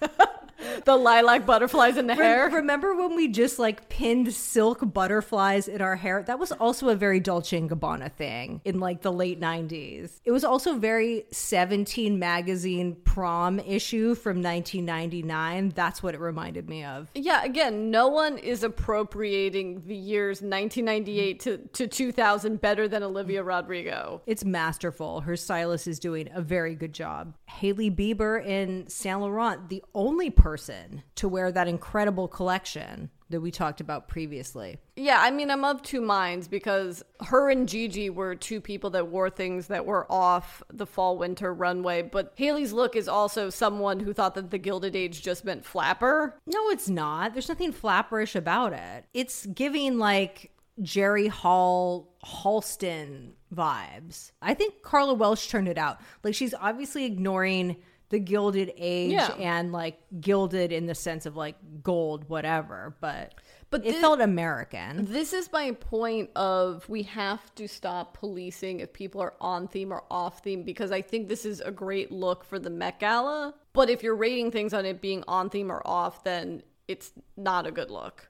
*laughs* The lilac butterflies in the hair. Remember when we just like pinned silk butterflies in our hair? That was also a very Dolce and Gabbana thing in like the late 90s. It was also very 17 magazine prom issue from 1999. That's what it reminded me of. Yeah, again, no one is appropriating the years 1998 to, to 2000 better than Olivia Rodrigo. It's masterful. Her stylist is doing a very good job. Hailey Bieber in Saint Laurent, the only person to wear that incredible collection that we talked about previously. Yeah, I mean, I'm of two minds because her and Gigi were two people that wore things that were off the fall winter runway, but Hailey's look is also someone who thought that the Gilded Age just meant flapper. No, it's not. There's nothing flapperish about it. It's giving like Jerry Hall Halston vibes. I think Carla Welsh turned it out. Like she's obviously ignoring the gilded age Yeah. and like gilded in the sense of like gold whatever, but But it thi- felt American. This is my point of we have to stop policing if people are on theme or off theme because I think this is a great look for the Met Gala. But if you're rating things on it being on theme or off, then it's not a good look.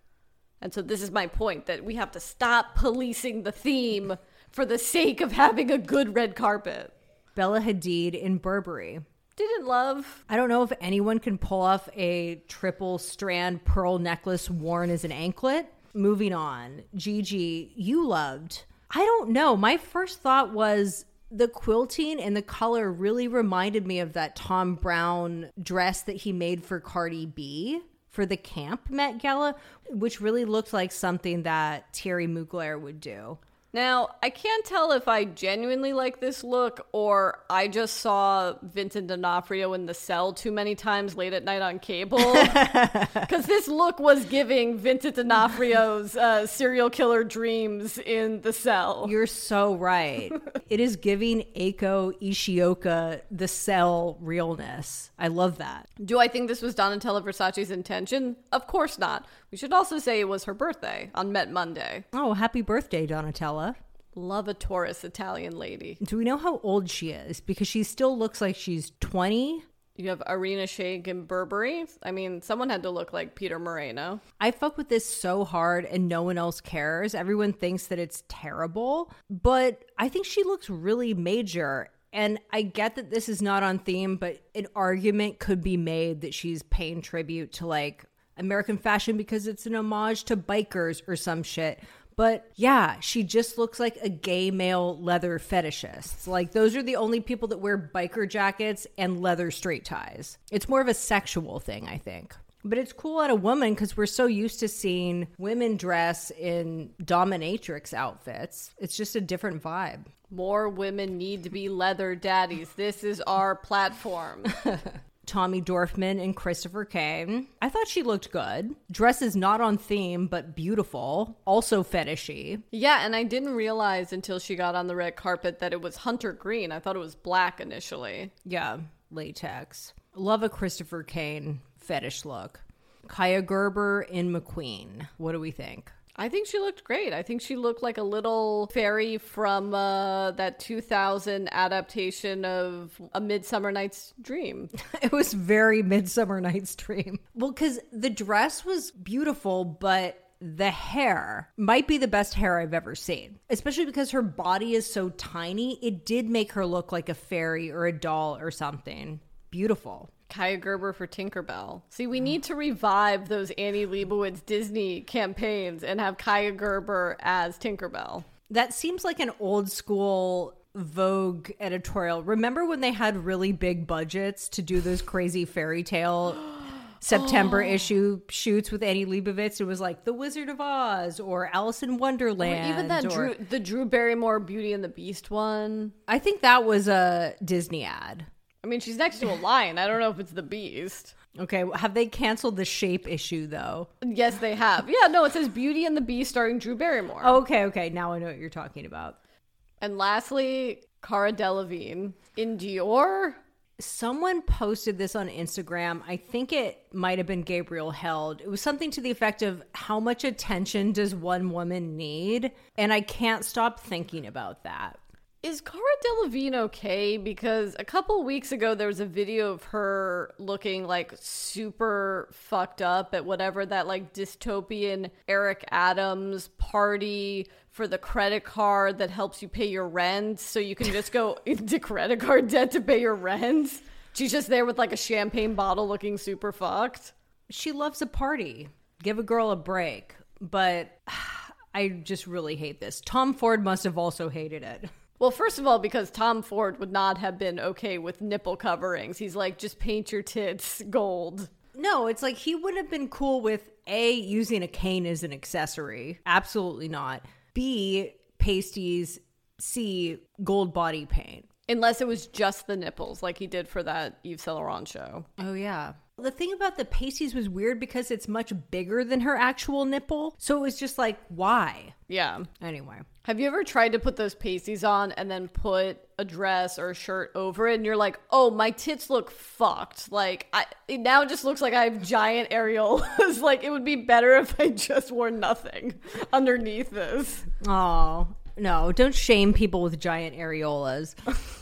And so this is my point that we have to stop policing the theme for the sake of having a good red carpet. Bella Hadid in Burberry. Didn't love. I don't know if anyone can pull off a triple strand pearl necklace worn as an anklet. Moving on. Gigi, you loved. I don't know. My first thought was the quilting and the color really reminded me of that Thom Browne dress that he made for Cardi B for the camp Met Gala, which really looked like something that Thierry Mugler would do. Now, I can't tell if I genuinely like this look or I just saw Vincent D'Onofrio in the cell too many times late at night on cable. *laughs* Because this look was giving Vincent D'Onofrio's uh, serial killer dreams in the cell. You're so right. *laughs* it is giving Eiko Ishioka the cell realness. I love that. Do I think this was Donatella Versace's intention? Of course not. We should also say it was her birthday on Met Monday. Oh, happy birthday, Donatella. Love a Taurus Italian lady. Do we know how old she is? Because she still looks like she's 20. You have Irina Shayk and Burberry. I mean, someone had to look like Peter Marino. I fuck with this so hard and no one else cares. Everyone thinks that it's terrible, but I think she looks really major. And I get that this is not on theme, but an argument could be made that she's paying tribute to like American fashion because it's an homage to bikers or some shit. But yeah, she just looks like a gay male leather fetishist. Like those are the only people that wear biker jackets and leather straight ties. It's more of a sexual thing, I think. But it's cool at a woman because we're so used to seeing women dress in dominatrix outfits. It's just a different vibe. More women need to be leather daddies. This is our platform. *laughs* Tommy Dorfman and Christopher Kane. I thought she looked good. Dress is not on theme, but beautiful. Also fetishy. yeah, and I didn't realize until she got on the red carpet that it was hunter green. I thought it was black initially. Yeah, latex. Love a Christopher Kane fetish look. Kaia Gerber in McQueen. What do we think? I think she looked great. I think she looked like a little fairy from uh, that 2000 adaptation of A Midsummer Night's Dream. *laughs* It was very Midsummer Night's Dream. Well, because the dress was beautiful, but the hair might be the best hair I've ever seen, especially because her body is so tiny. It did make her look like a fairy or a doll or something. Beautiful. Kaia Gerber for Tinkerbell. See, we need to revive those Annie Leibovitz Disney campaigns and have Kaia Gerber as Tinkerbell. That seems like an old school Vogue editorial. Remember when they had really big budgets to do those crazy fairy tale *gasps* September oh. issue shoots with Annie Leibovitz? It was like The Wizard of Oz or Alice in Or Wonderland. Oh, even that or- Drew, the Drew Barrymore Beauty and the Beast one. I think that was a Disney ad. I mean, she's next to a lion. I don't know if it's the Beast. Okay, have they canceled the shape issue though? Yes, they have. Yeah, no, it says Beauty and the Beast starring Drew Barrymore. Okay, okay, now I know what you're talking about. And lastly, Cara Delevingne in Dior. Someone posted this on Instagram. I think it might have been Gabriel Held. It was something to the effect of how much attention does one woman need? And I can't stop thinking about that. Is Cara Delevingne okay? Because a couple weeks ago there was a video of her looking like super fucked up at whatever that like dystopian Eric Adams party for the credit card that helps you pay your rent so you can just go *laughs* into credit card debt to pay your rent. She's just there with like a champagne bottle looking super fucked. She loves a party. Give a girl a break. But *sighs* I just really hate this. Tom Ford must have also hated it. *laughs* Well, first of all, because Tom Ford would not have been okay with nipple coverings. He's like, just paint your tits gold. No, it's like he would have been cool with A, using a cane as an accessory. Absolutely not. B, pasties. C, gold body paint. Unless it was just the nipples, like he did for that Yves Saint Laurent show. Oh, yeah. The thing about the pasties was weird because it's much bigger than her actual nipple. So it was just like, why? Yeah. Anyway. Have you ever tried to put those pasties on and then put a dress or a shirt over it and you're like, oh, my tits look fucked? Like, I, it now just looks like I have giant areolas. *laughs* like, it would be better if I just wore nothing underneath this. Oh, no. Don't shame people with giant areolas. *laughs*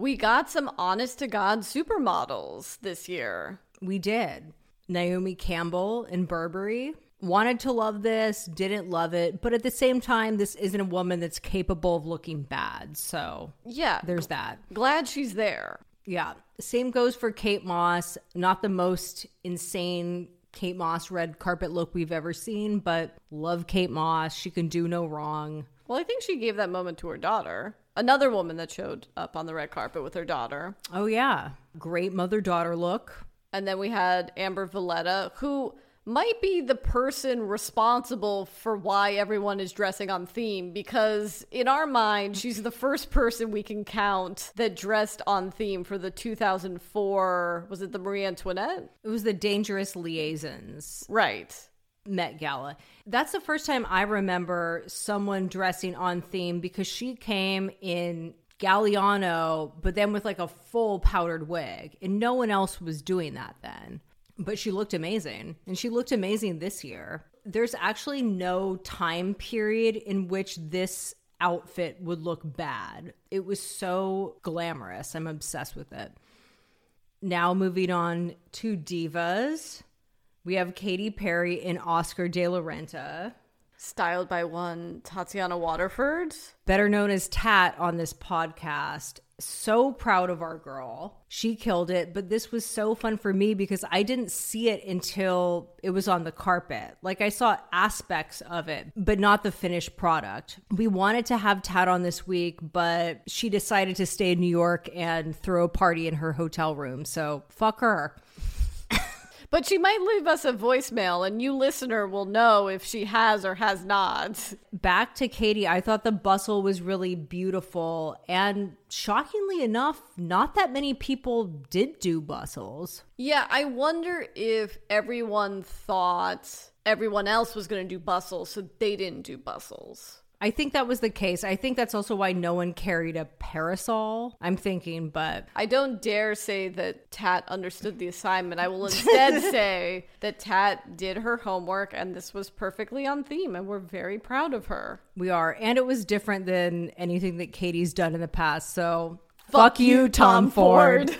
We got some honest to God supermodels this year. We did. Naomi Campbell in Burberry wanted to love this, didn't love it, but at the same time, this isn't a woman that's capable of looking bad. So Yeah. there's that. glad she's there. Yeah. Same goes for Kate Moss. Not the most insane Kate Moss red carpet look we've ever seen, but love Kate Moss. She can do no wrong. Well, I think she gave that moment to her daughter. Another woman that showed up on the red carpet with her daughter. Oh, yeah. Great mother daughter look. And then we had Amber Valletta, who might be the person responsible for why everyone is dressing on theme because in our mind she's the first person we can count that dressed on theme for the 2004 was it the Marie Antoinette It was the Dangerous Liaisons. right Met Gala. That's the first time I remember someone dressing on theme because she came in Galliano, but then with like a full powdered wig, and no one else was doing that then. But she looked amazing, and she looked amazing this year. There's actually no time period in which this outfit would look bad. It was so glamorous. I'm obsessed with it. Now moving on to divas. We have Katy Perry and Oscar de la Renta, styled by one Tatiana Waterford better known as Tat on this podcast. So proud of our girl. She killed it, but this was so fun for me because I didn't see it until it was on the carpet. Like I saw aspects of it, but not the finished product. We wanted to have Tat on this week, but she decided to stay in New York and throw a party in her hotel room. So fuck her. But she might leave us a voicemail and you listener will know if she has or has not back to Katy, I thought the bustle was really beautiful. And shockingly enough, not that many people did do bustles. Yeah, I wonder if everyone thought everyone else was going to do bustles, so they didn't do bustles. I think that was the case. I think that's also why no one carried a parasol. I'm thinking, but I don't dare say that Tat understood the assignment. I will instead *laughs* say that Tat did her homework and this was perfectly on theme and we're very proud of her. we are. And it was different than anything that Katy's done in the past. So fuck, you, Tom, Ford.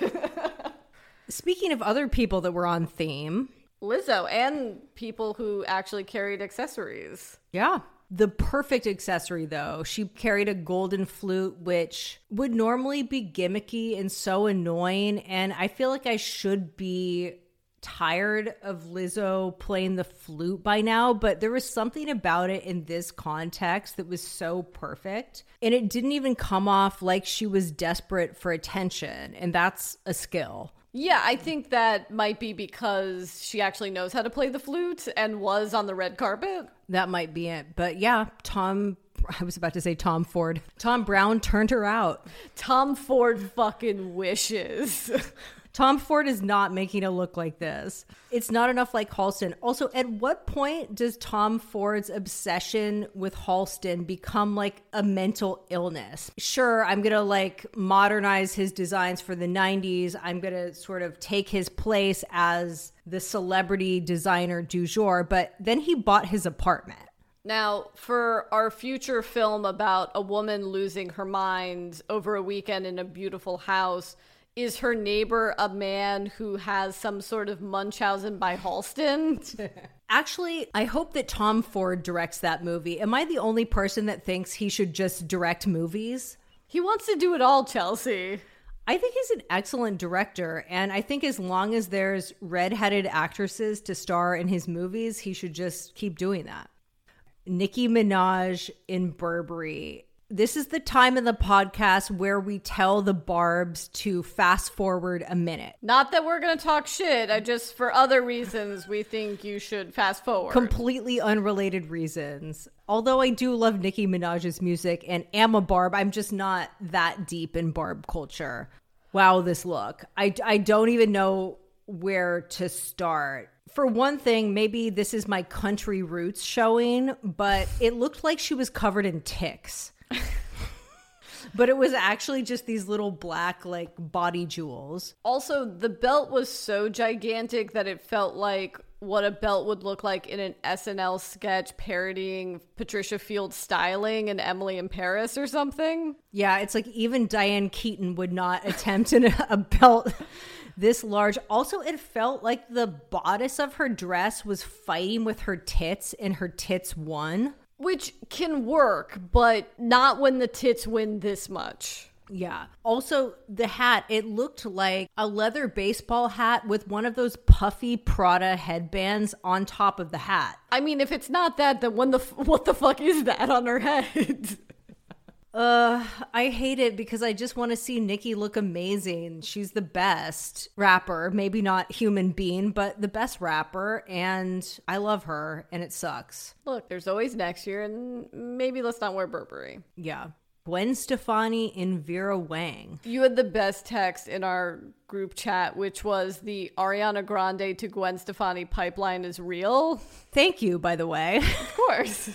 *laughs* Speaking of other people that were on theme, Lizzo and people who actually carried accessories. Yeah. The perfect accessory, though. She carried a golden flute, which would normally be gimmicky and so annoying. And I feel like I should be tired of Lizzo playing the flute by now, but there was something about it in this context that was so perfect. And it didn't even come off like she was desperate for attention. And that's a skill. Yeah, I think that might be because she actually knows how to play the flute and was on the red carpet. That might be it. But yeah, Tom, I was about to say Tom Ford. Thom Browne turned her out. Tom Ford fucking wishes. *laughs* Tom Ford is not making it look like this. It's not enough like Halston. Also, at what point does Tom Ford's obsession with Halston become like a mental illness? Sure, I'm going to like modernize his designs for the 90s. I'm going to sort of take his place as the celebrity designer du jour, but then he bought his apartment. Now, for our future film about a woman losing her mind over a weekend in a beautiful house, is her neighbor a man who has some sort of Munchausen by Halston? *laughs* Actually, I hope that Tom Ford directs that movie. Am I the only person that thinks he should just direct movies? he wants to do it all, Chelsea. I think he's an excellent director, and I think as long as there's redheaded actresses to star in his movies, he should just keep doing that. Nicki Minaj in Burberry. This is the time in the podcast where we tell the Barbs to fast forward a minute. Not that we're going to talk shit, I just, for other reasons, we think you should fast forward. Completely unrelated reasons. Although I do love Nicki Minaj's music and am a Barb, I'm just not that deep in Barb culture. Wow, this look. I, I don't even know where to start. For one thing, maybe this is my country roots showing, but it looked like she was covered in ticks. *laughs* but it was actually just these little black, like, body jewels. Also, the belt was so gigantic that it felt like what a belt would look like in an SNL sketch parodying Patricia Field styling and Emily in Paris or something. Yeah, it's like even Diane Keaton would not attempt an, a belt this large. Also, it felt like the bodice of her dress was fighting with her tits and her tits won. Which can work, but not when the tits win this much. Yeah. Also, the hat, it looked like a leather baseball hat with one of those puffy Prada headbands on top of the hat. I mean, if it's not that, then when the f- *laughs* what the fuck is that on her head? *laughs* Uh, I hate it because I just want to see Nicki look amazing. She's the best rapper, maybe not human being, but the best rapper, and I love her, and it sucks. Look, there's always next year, and maybe let's not wear Burberry. Yeah. Gwen Stefani and Vera Wang. You had the best text in our group chat, which was the Ariana Grande to Gwen Stefani pipeline is real. Thank you, by the way. Of *laughs* course.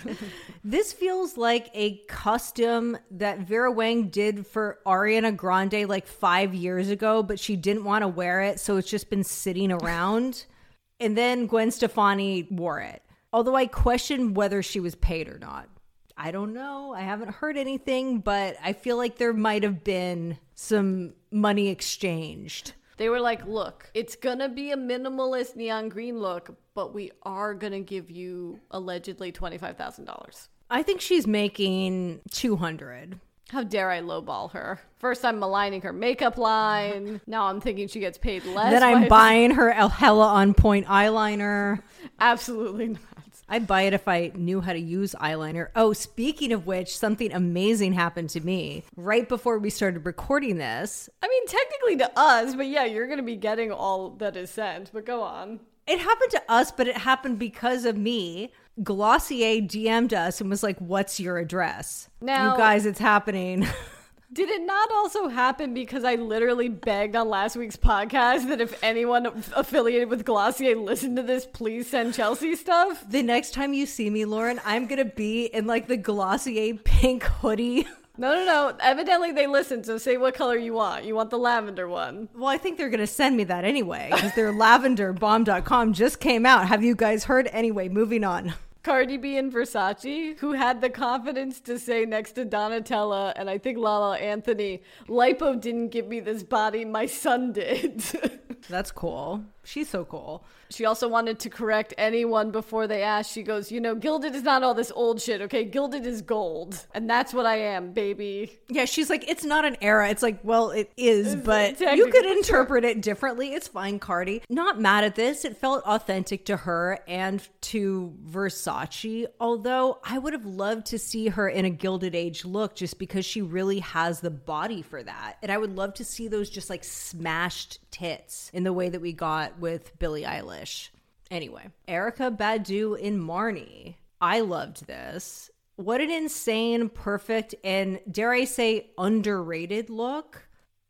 This feels like a custom that Vera Wang did for Ariana Grande like five years ago, but she didn't want to wear it, so it's just been sitting around. and then Gwen Stefani wore it. Although I question whether she was paid or not. I don't know. I haven't heard anything, but I feel like there might have been some money exchanged. They were like, look, it's gonna be a minimalist neon green look, but we are gonna give you allegedly $25,000. I think she's making 200. How dare I lowball her? First, I'm maligning her makeup line. *laughs* Now I'm thinking she gets paid less. Then I'm buying her El Hella on point eyeliner. *laughs* Absolutely not. I'd buy it if I knew how to use eyeliner. Oh, speaking of which, something amazing happened to me right before we started recording this. I mean, technically to us, but yeah, you're gonna be getting all that is sent. But go on. It happened to us, but it happened because of me. Glossier DM'd us and was like, What's your address? Now- you guys, it's happening. *laughs* Did it not also happen because I literally begged on last week's podcast that if anyone affiliated with Glossier listened to this, please send Chelsea stuff? The next time you see me, Lauren, I'm gonna be in like the Glossier pink hoodie. No, no, no. Evidently they listened, so say what color you want. You want the lavender one. Well, I think they're gonna send me that anyway because their *laughs* lavenderbomb.com just came out. Have you guys heard? Anyway, moving on. Cardi B and Versace, who had the confidence to say next to Donatella and I think Lala Anthony, Lipo didn't give me this body, my son did. *laughs* That's cool. She's so cool. she also wanted to correct anyone before they asked. She goes, You know, gilded is not all this old shit, okay? Gilded is gold. And that's what I am, baby. Yeah, she's like, it's not an era. It's like, well, it is, but you could interpret it differently. It's fine, Cardi. Not mad at this. It felt authentic to her and to Versace. Although I would have loved to see her in a Gilded Age look just because she really has the body for that. And I would love to see those just like smashed tits in the way that we got with Billie Eilish. Anyway, Erykah Badu in Marni. I loved this. What an insane, perfect, and dare I say, underrated look.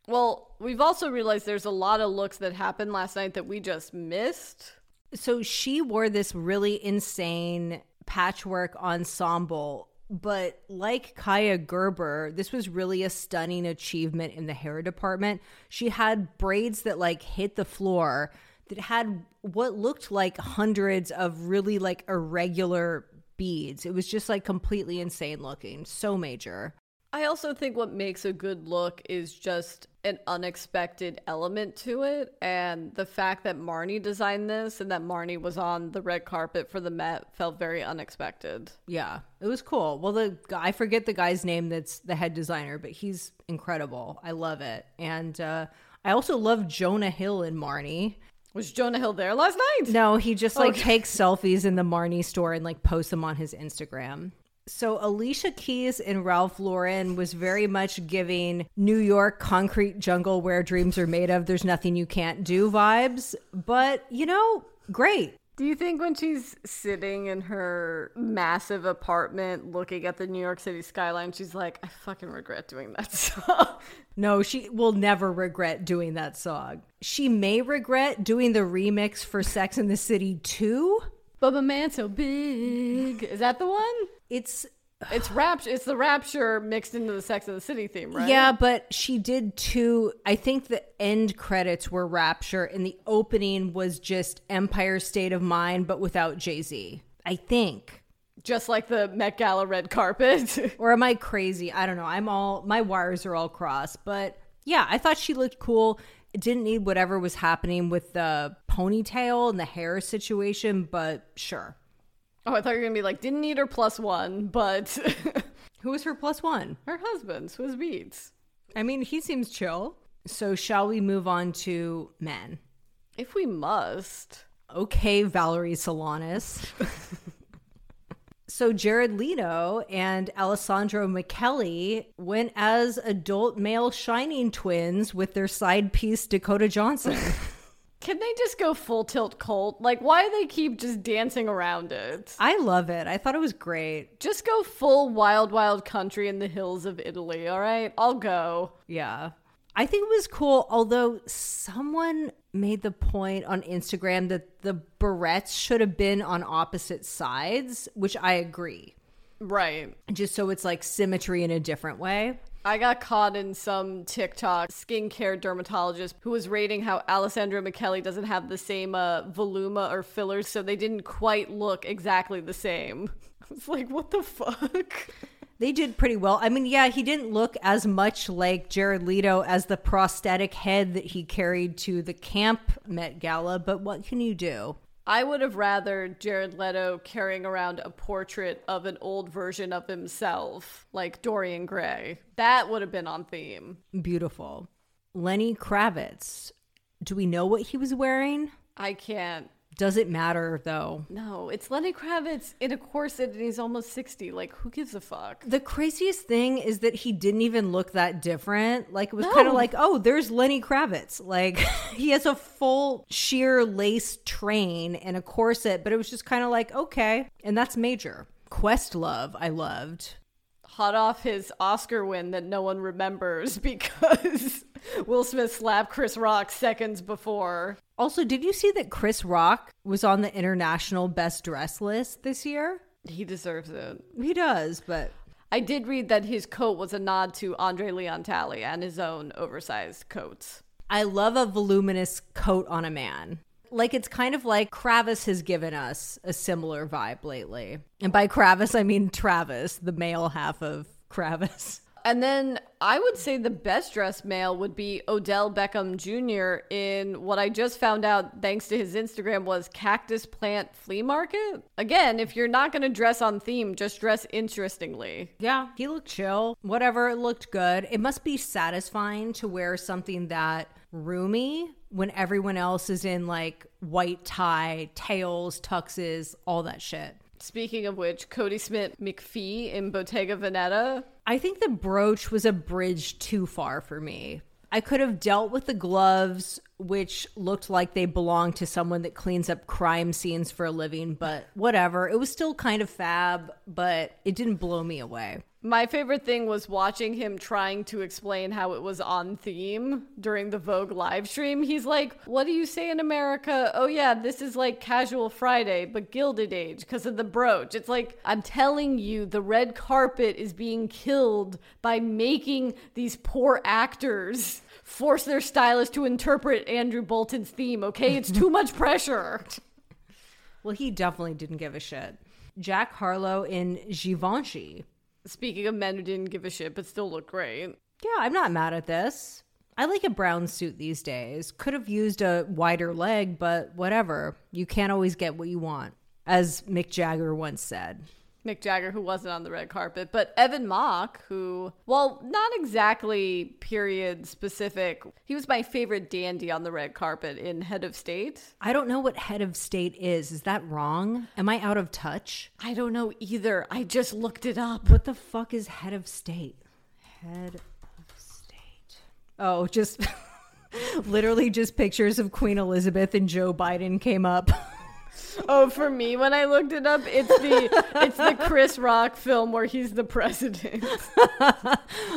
Well, we've also realized there's a lot of looks that happened last night that we just missed. So she wore this really insane patchwork ensemble. But like Kaia Gerber, this was really a stunning achievement in the hair department. She had braids that like hit the floor that had what looked like hundreds of really like irregular beads. It was just like completely insane looking. So major. I also think what makes a good look is just an unexpected element to it. And the fact that Marni designed this and that Marni was on the red carpet for the Met felt very unexpected. Yeah, it was cool. Well, the guy, I forget the guy's name that's the head designer, but he's incredible. I love it. And uh, I also love Jonah Hill in Marni. Was Jonah Hill there last night? No, he just like Okay. takes selfies in the Marni store and like posts them on his Instagram. So Alicia Keys and Ralph Lauren was very much giving New York concrete jungle where dreams are made of. There's nothing you can't do vibes, but you know, great. Do you think when she's sitting in her massive apartment looking at the New York City skyline, she's like, I fucking regret doing that *laughs* song? No, she will never regret doing that song. She may regret doing the remix for Sex in the City 2. Bubba Man so big. Is that the one? It's It's rapture. It's the rapture mixed into the Sex of the City theme, right? Yeah, but she did two. I think the end credits were Rapture, and the opening was just Empire State of Mind, but without Jay Z. I think. Just like the Met Gala red carpet. *laughs* Or am I crazy? I don't know. I'm all, my wires are all crossed. But yeah, I thought she looked cool. Didn't need whatever was happening with the ponytail and the hair situation, but sure. oh, I thought you were gonna be like, didn't need her plus one, but *laughs* Who was her plus one? her husband, Swizz Beatz. I mean, he seems chill. So, shall we move on to men? If we must. Okay, Valerie Solanas. *laughs* so Jared Leto and Alessandro Michele went as adult male shining twins with their side piece Dakota Johnson. *laughs* Can they just go full tilt cult? Like, why do they keep just dancing around it? I love it. I thought it was great. Just go full wild, wild country in the hills of Italy, all right? I'll go. Yeah. I think it was cool, although someone made the point on Instagram that the barrettes should have been on opposite sides, which I agree. Right. Just so it's like symmetry in a different way. I got caught in some TikTok skincare dermatologist who was rating how Alessandra Michele doesn't have the same uh, voluma or fillers, so they didn't quite look exactly the same. *laughs* I was like, what the fuck? *laughs* They did pretty well. I mean, yeah, he didn't look as much like Jared Leto as the prosthetic head that he carried to the camp Met Gala, but what can you do? I would have rather Jared Leto carrying around a portrait of an old version of himself, like Dorian Gray. That would have been on theme. Beautiful. Lenny Kravitz. Do we know what he was wearing? I can't. Does it matter though? No, it's Lenny Kravitz in a corset and he's almost 60. Like, who gives a fuck? The craziest thing is that he didn't even look that different. Like it was kind of like, oh, there's Lenny Kravitz. Like *laughs* he has a full sheer lace train and a corset, but it was just kind of like, okay. And that's major. Questlove, I loved. Hot off his Oscar win that no one remembers *laughs* because Will Smith slapped Chris Rock seconds before. Also, did you see that Chris Rock was on the international best dress list this year? He deserves it. He does, but I did read that his coat was a nod to Andre Leon Talley and his own oversized coats. I love a voluminous coat on a man. Like it's kind of like Kravis has given us a similar vibe lately. And by Kravis, I mean Travis, the male half of Kravis. *laughs* And then I would say the best dressed male would be Odell Beckham Jr. in what I just found out thanks to his Instagram was Cactus Plant Flea Market. Again, if you're not going to dress on theme, just dress interestingly. Yeah, he looked chill. Whatever, it looked good. It must be satisfying to wear something that roomy when everyone else is in like white tie, tails, tuxes, all that shit. Speaking of which, Kodi Smit-McPhee in Bottega Veneta. I think the brooch was a bridge too far for me. I could have dealt with the gloves, which looked like they belonged to someone that cleans up crime scenes for a living, but whatever. It was still kind of fab, but it didn't blow me away. My favorite thing was watching him trying to explain how it was on theme during the Vogue live stream. He's like, What do you say in America? Oh, yeah, this is like casual Friday, but Gilded Age because of the brooch. It's like, I'm telling you, the red carpet is being killed by making these poor actors force their stylist to interpret Andrew Bolton's theme, okay? It's too much pressure. *laughs* Well, he definitely didn't give a shit. Jack Harlow in Givenchy. Speaking of men who didn't give a shit but still look great. Yeah, I'm not mad at this. I like a brown suit these days. Could have used a wider leg, but whatever. You can't always get what you want, as Mick Jagger once said. Mick Jagger, who wasn't on the red carpet, but Evan Mock, who, well, not exactly period specific. He was my favorite dandy on the red carpet in Head of State. I don't know what head of state is. Is that wrong? Am I out of touch? I don't know either. I just looked it up. What the fuck is head of state? Head of state. Oh, just *laughs* literally just pictures of Queen Elizabeth and Joe Biden came up. *laughs* Oh, for me, when I looked it up, it's the it's the Chris Rock film where he's the president. *laughs*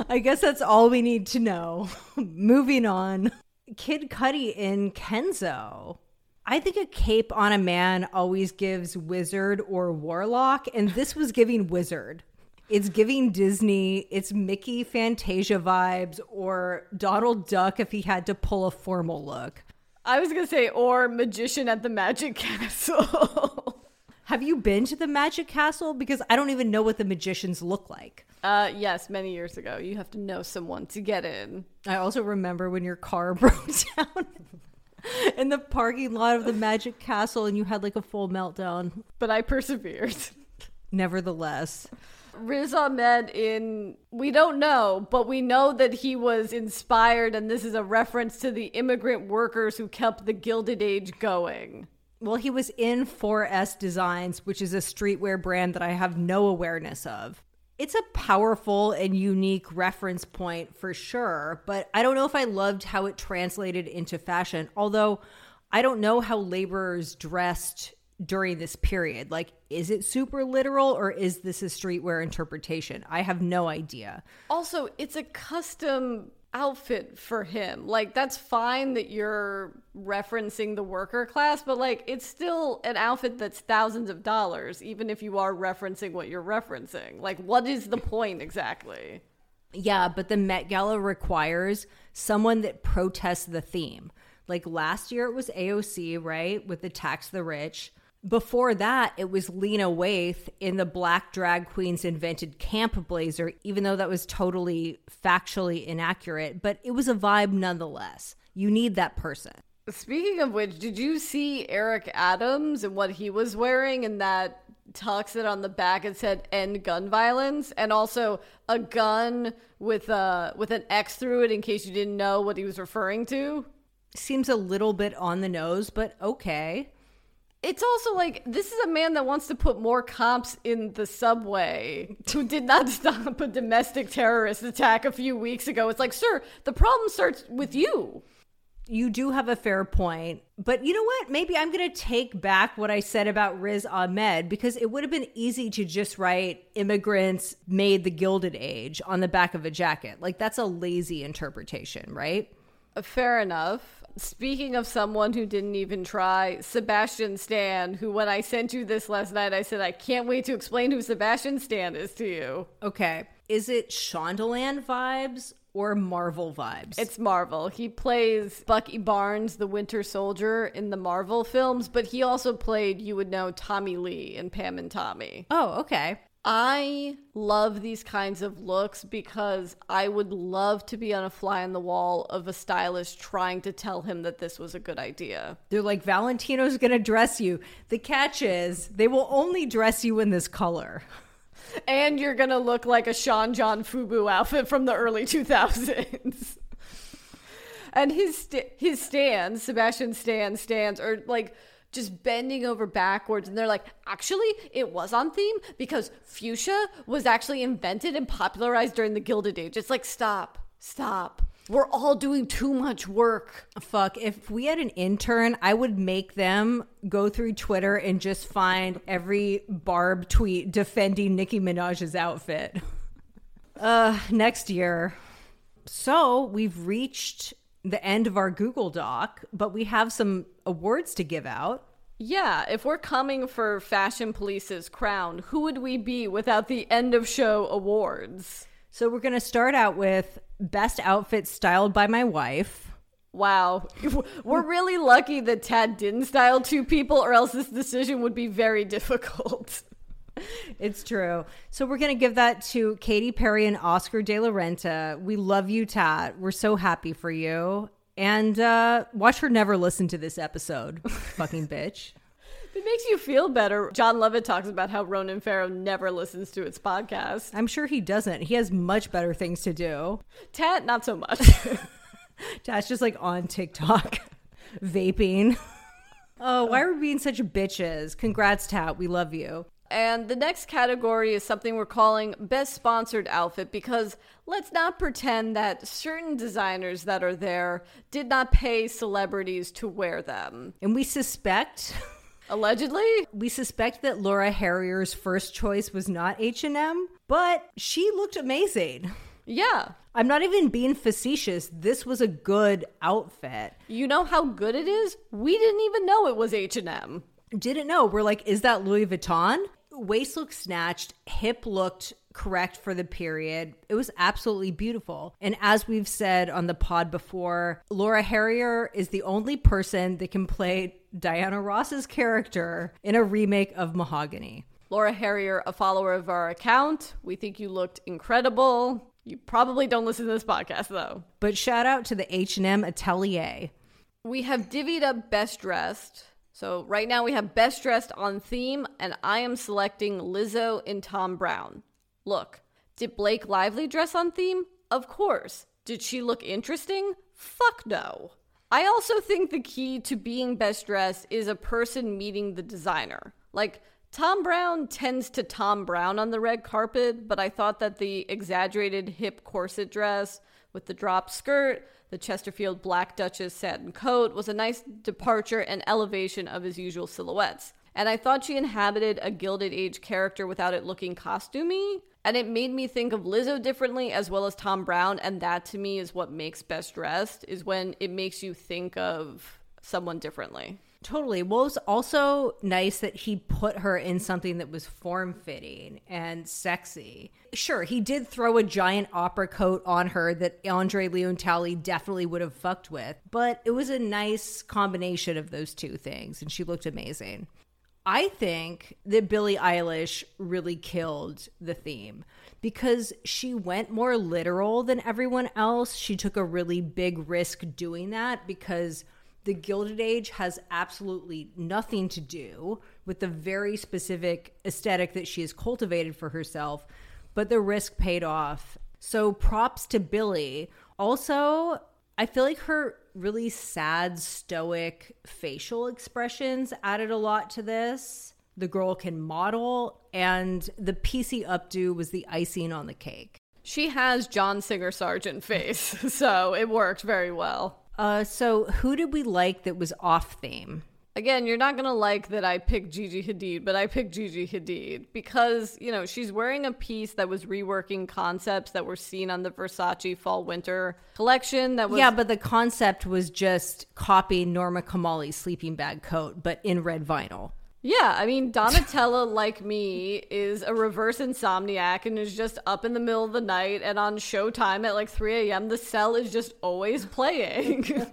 I guess that's all we need to know. *laughs* Moving on. Kid Cudi in Kenzo. I think a cape on a man always gives wizard or warlock, and this was giving wizard. It's giving Disney, it's Mickey Fantasia vibes, or Donald Duck if he had to pull a formal look. I was gonna say, or magician at the Magic Castle. *laughs* Have you been to the Magic Castle? Because I don't even know what the magicians look like. uh, yes, many years ago. You have to know someone to get in. I also remember when your car *laughs* broke down in the parking lot of the Magic Castle and you had like a full meltdown. But I persevered. *laughs* Nevertheless, Riz Ahmed in we don't know, but we know that he was inspired, and this is a reference to the immigrant workers who kept the Gilded Age going. well, he was in 4S Designs, which is a streetwear brand that I have no awareness of. It's a powerful and unique reference point for sure, but I don't know if I loved how it translated into fashion. Although I don't know how laborers dressed during this period. Like, is it super literal or is this a streetwear interpretation? I have no idea. Also, it's a custom outfit for him. Like, that's fine that you're referencing the worker class, but like, it's still an outfit that's thousands of dollars, even if you are referencing what you're referencing. Like, what is the point exactly? Yeah, but the Met Gala requires someone that protests the theme. Like last year, it was AOC, right, with the tax the rich. Before that, it was Lena Waithe in the Black Drag Queens Invented Camp blazer, even though that was totally factually inaccurate, but it was a vibe nonetheless. You need that person. Speaking of which, did you see Eric Adams and what he was wearing and that tux that on the back it said end gun violence and also a gun with a with an X through it in case you didn't know what he was referring to? Seems a little bit on the nose, but okay. It's also like this is a man that wants to put more cops in the subway who did not *laughs* stop a domestic terrorist attack a few weeks ago. It's like, sir, the problem starts with you. You do have a fair point. But you know what? Maybe I'm going to take back what I said about Riz Ahmed because it would have been easy to just write immigrants made the Gilded Age on the back of a jacket. Like, that's a lazy interpretation, right? Uh, fair enough. Speaking of someone who didn't even try, Sebastian Stan, who when I sent you this last night, I said, I can't wait to explain who Sebastian Stan is to you. Okay. Is it Shondaland vibes or Marvel vibes? It's Marvel. He plays Bucky Barnes, the Winter Soldier, in the Marvel films, but he also played, you would know, Tommy Lee in Pam and Tommy. Oh, okay. I love these kinds of looks because I would love to be on a fly on the wall of a stylist trying to tell him that this was a good idea. They're like, Valentino's going to dress you. The catch is, they will only dress you in this color. *laughs* And you're going to look like a Sean John Fubu outfit from the early 2000s. *laughs* and his st- his stands, Sebastian Stan stands, are like just bending over backwards and they're like actually it was on theme because fuchsia was actually invented and popularized during the gilded age it's like stop stop we're all doing too much work Fuck, if we had an intern, I would make them go through Twitter and just find every Barb tweet defending Nicki Minaj's outfit. *laughs* Uh, next year. So we've reached the end of our Google Doc, but we have some awards to give out. yeah if we're coming for fashion police's crown who would we be without the end of show awards So we're going to start out with Best Outfit Styled by My Wife. Wow. *laughs* We're really lucky that Tad didn't style two people, or else this decision would be very *laughs* difficult. *laughs* It's true. So we're going to give that to Katy Perry and Oscar De La Renta. We love you, Tat. We're so happy for you. And uh, watch her never listen to this episode. *laughs* Fucking bitch. It makes you feel better, Jon Lovett talks about how Ronan Farrow never listens to its podcast. I'm sure he doesn't. He has much better things to do. Tat, not so much. *laughs* Tat's just like on TikTok, vaping. Oh, why are we being such bitches? Congrats, Tat. We love you. And the next category is something we're calling Best Sponsored Outfit because let's not pretend that certain designers that are there did not pay celebrities to wear them. And we suspect *laughs* Allegedly? we suspect that Laura Harrier's first choice was not H&M, but she looked amazing. Yeah. I'm not even being facetious. This was a good outfit. You know how good it is? We didn't even know it was H&M. Didn't know. We're like, is that Louis Vuitton? Waist looked snatched, hip looked correct for the period. It was absolutely beautiful. And as we've said on the pod before, Laura Harrier is the only person that can play Diana Ross's character in a remake of Mahogany. Laura Harrier, a follower of our account. We think you looked incredible. You probably don't listen to this podcast though. But shout out to the H&M Atelier. We have divvied up best dressed. So right now we have best dressed on theme, and I am selecting Lizzo and Thom Browne. Look, did Blake Lively dress on theme? Of course. Did she look interesting? Fuck no. I also think the key to being best dressed is a person meeting the designer. Like, Thom Browne tends to Thom Browne on the red carpet, but I thought that the exaggerated hip corset dress with the drop skirt, the Chesterfield Black Duchess satin coat was a nice departure and elevation of his usual silhouettes. And I thought she inhabited a Gilded Age character without it looking costumey. And it made me think of Lizzo differently as well as Thom Browne. And that to me is what makes Best Dressed, is when it makes you think of someone differently. Totally. Well, it was also nice that he put her in something that was form fitting and sexy. Sure, he did throw a giant opera coat on her that André Leon Talley definitely would have fucked with, but it was a nice combination of those two things, and she looked amazing. I think that Billie Eilish really killed the theme because she went more literal than everyone else. She took a really big risk doing that because the Gilded Age has absolutely nothing to do with the very specific aesthetic that she has cultivated for herself, but the risk paid off. So props to Billie. Also, I feel like her really sad, stoic facial expressions added a lot to this. The girl can model, and the PC updo was the icing on the cake. She has John Singer Sargent face, *laughs* so it worked very well. Uh, so who did we like that was off theme? Again, you're not gonna like that I picked Gigi Hadid, but I picked Gigi Hadid because, you know, she's wearing a piece that was reworking concepts that were seen on the Versace fall winter collection that was yeah, but the concept was just copying Norma Kamali's sleeping bag coat, but in red vinyl. Yeah, I mean, Donatella, like me, is a reverse insomniac and is just up in the middle of the night and on Showtime at like 3 a.m. The cell is just always playing.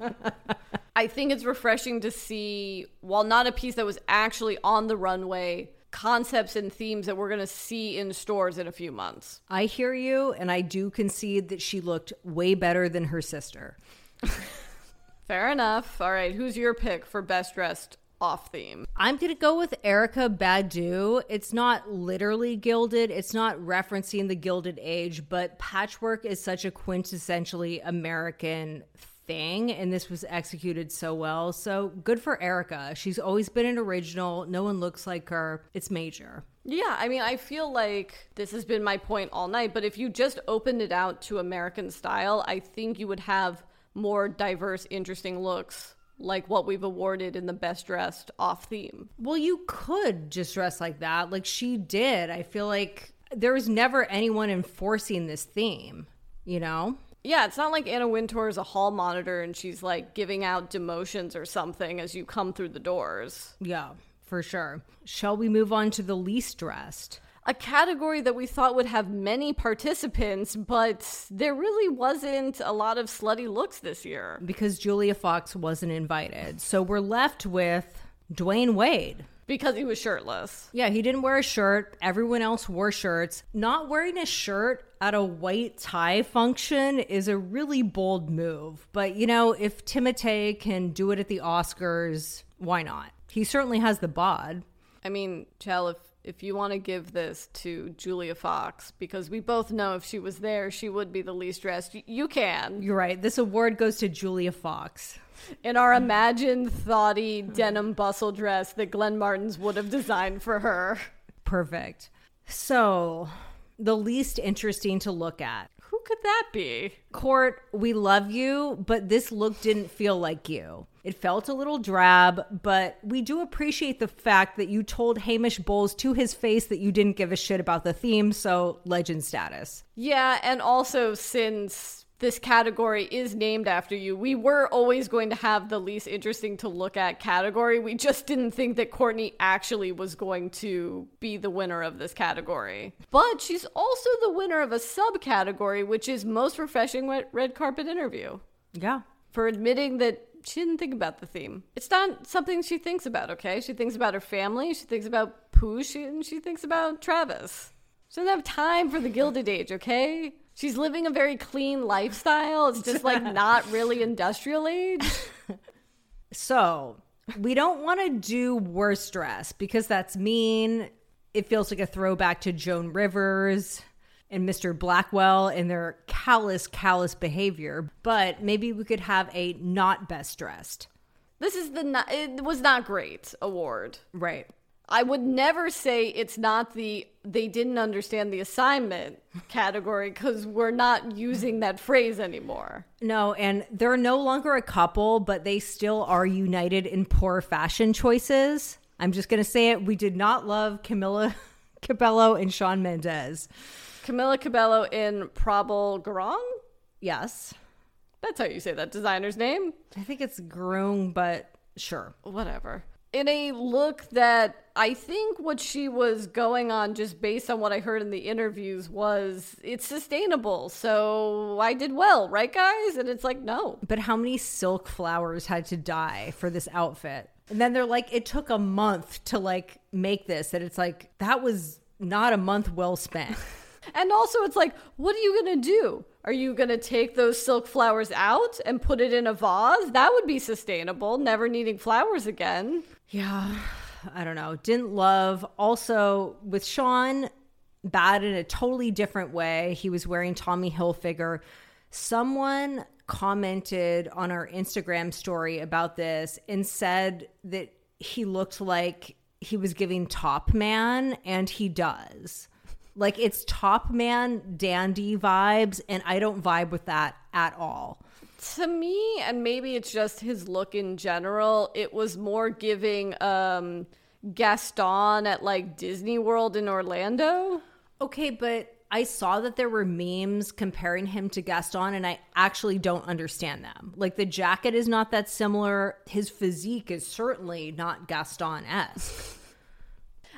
*laughs* I think it's refreshing to see, while not a piece that was actually on the runway, concepts and themes that we're going to see in stores in a few months. I hear you, and I do concede that she looked way better than her sister. *laughs* Fair enough. All right, who's your pick for best dressed off theme? I'm going to go with Erykah Badu. It's not literally gilded, it's not referencing the Gilded Age, but patchwork is such a quintessentially American thing, and this was executed so well. So good for Erykah. She's always been an original. No one looks like her. It's major. Yeah, I mean, I feel like this has been my point all night, but if you just opened it out to American style, I think you would have more diverse, interesting looks like what we've awarded in the best dressed off theme. Well, you could just dress like that, like she did. I feel like there was never anyone enforcing this theme, you know? Yeah, it's not like Anna Wintour is a hall monitor and she's like giving out demotions or something as you come through the doors. Yeah, for sure. Shall we move on to the least dressed? A category that we thought would have many participants, but there really wasn't a lot of slutty looks this year. Because Julia Fox wasn't invited. So we're left with Dwyane Wade. Because he was shirtless. Yeah, he didn't wear a shirt. Everyone else wore shirts. Not wearing a shirt at a white tie function is a really bold move. But, you know, if Timothée can do it at the Oscars, why not? He certainly has the bod. I mean, Chell, if if you want to give this to Julia Fox, because we both know if she was there, she would be the least dressed. You can. You're right. This award goes to Julia Fox. In our imagined, thoughty denim bustle dress that Glenn Martens would have designed for her. Perfect. So, the least interesting to look at. Who could that be? Court, we love you, but this look didn't feel like you. It felt a little drab, but we do appreciate the fact that you told Hamish Bowles to his face that you didn't give a shit about the theme, so legend status. Yeah, and also since this category is named after you, we were always going to have the least interesting to look at category. We just didn't think that Kourtney actually was going to be the winner of this category. But she's also the winner of a subcategory, which is most refreshing red- red carpet interview, Yeah. for admitting that she didn't think about the theme. It's not something she thinks about, okay? She thinks about her family, she thinks about Pooh, she, and she thinks about Travis. She doesn't have time for the Gilded Age, okay? She's living a very clean lifestyle. It's just like *laughs* not really industrial age. So, we don't want to do worst dress because that's mean. It feels like a throwback to Joan Rivers and Mr. Blackwell and their callous, callous behavior. But maybe we could have a not best dressed. This is the not, it was not great award. Right. I would never say it's not the they didn't understand the assignment *laughs* category because we're not using that phrase anymore. No, and they're no longer a couple, but they still are united in poor fashion choices. I'm just going to say it. We did not love Camila *laughs* Cabello and Shawn Mendes. Camila Cabello in Prabal Gurung? Yes. That's how you say that designer's name. I think it's grown, but sure. whatever. In a look that I think what she was going on, just based on what I heard in the interviews, was it's sustainable. So I did well, right, guys? And it's like, no. But how many silk flowers had to die for this outfit? And then they're like, it took a month to like make this. And it's like, that was not a month well spent. *laughs* And also, it's like, what are you going to do? Are you going to take those silk flowers out and put it in a vase? That would be sustainable, never needing flowers again. Yeah, I don't know. Didn't love. Also, with Shawn, bad in a totally different way. He was wearing Tommy Hilfiger. Someone commented on our Instagram story about this and said that he looked like he was giving Top Man, and he does. Like it's Top Man dandy vibes, and I don't vibe with that at all. to me, and maybe it's just his look in general, it was more giving um Gaston at like Disney World in Orlando. Okay, but I saw that there were memes comparing him to Gaston, and I actually don't understand them. Like, the jacket is not that similar. His physique is certainly not Gaston esque.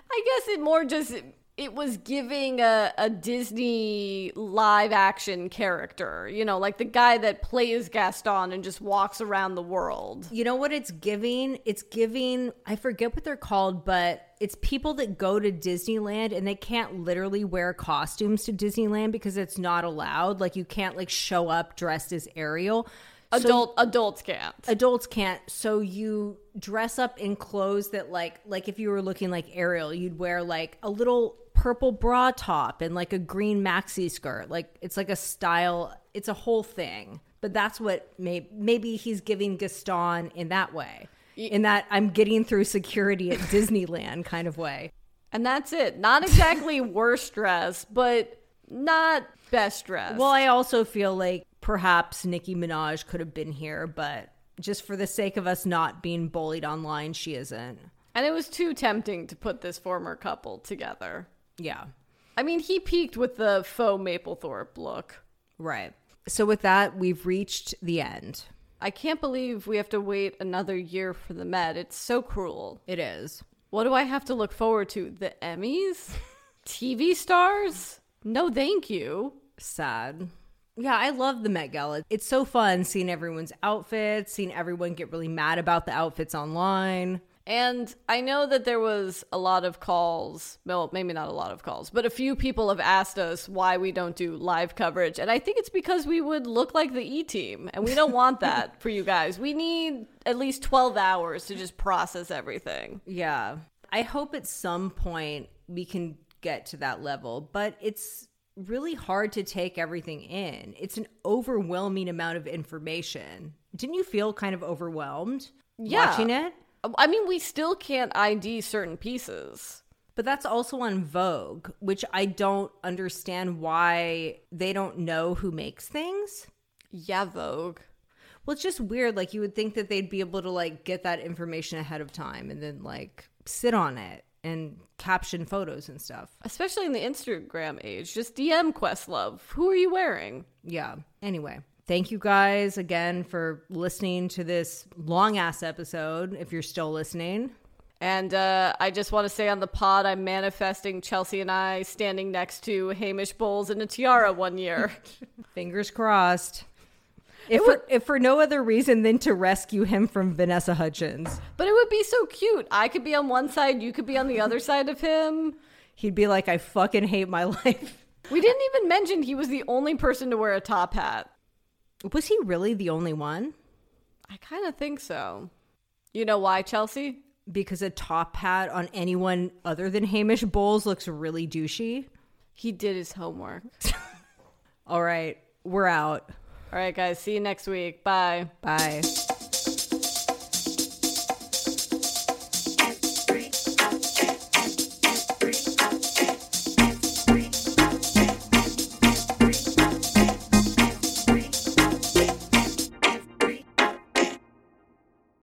I guess it more just it was giving a, a Disney live action character, you know, like the guy that plays Gaston and just walks around the world. You know what it's giving? It's giving, I forget what they're called, but it's people that go to Disneyland and they can't literally wear costumes to Disneyland because it's not allowed. Like, you can't like show up dressed as Ariel. So- Adult adults can't. adults can't so you dress up in clothes that like like if you were looking like ariel you'd wear like a little purple bra top and like a green maxi skirt like it's like a style it's a whole thing but that's what may, maybe he's giving gaston in that way in that i'm getting through security at *laughs* disneyland kind of way And that's it. Not exactly *laughs* worst dress, but not best dress. well i also feel like perhaps nicki minaj could have been here but just for the sake of us not being bullied online she isn't and it was too tempting to put this former couple together. Yeah I mean, he peaked with the faux Mapplethorpe look. Right. So with that, we've reached the end. I can't believe we have to wait another year for the Met. It's so cruel. It is. What do I have to look forward to? The Emmys? *laughs* TV stars? No, thank you. Sad. Yeah, I love the Met Gala. It's so fun seeing everyone's outfits, seeing everyone get really mad about the outfits online. And I know that there was a lot of calls, well, maybe not a lot of calls, but a few people have asked us why we don't do live coverage. And I think it's because we would look like the E team, and we don't want *laughs* that for you guys. We need at least 12 hours to just process everything. Yeah. I hope at some point we can get to that level, but it's really hard to take everything in. It's an overwhelming amount of information. Didn't you feel kind of overwhelmed Yeah. watching it? I mean, we still can't ID certain pieces. But that's also on Vogue, which I don't understand why they don't know who makes things. Yeah, Vogue. Well, it's just weird. Like you would think that they'd be able to like get that information ahead of time and then like sit on it and caption photos and stuff. Especially in the Instagram age. Just DM Questlove. Who are you wearing? Yeah. Anyway, thank you guys again for listening to this long ass episode. If you're still listening, And uh, I just want to say on the pod, I'm manifesting Chelsea and I standing next to Hamish Bowles in a tiara one year. *laughs* fingers crossed. If for, if for no other reason than to rescue him from Vanessa Hudgens, but it would be so cute. I could be on one side, you could be on the other side of him. he'd be like, "I fucking hate my *laughs* life." We didn't even mention he was the only person to wear a top hat. Was he really the only one? I kind of think so. You know why, Chelsea? Because a top hat on anyone other than Hamish Bowles looks really douchey. He did his homework. *laughs* All right, we're out. All right, guys, see you next week. Bye. Bye.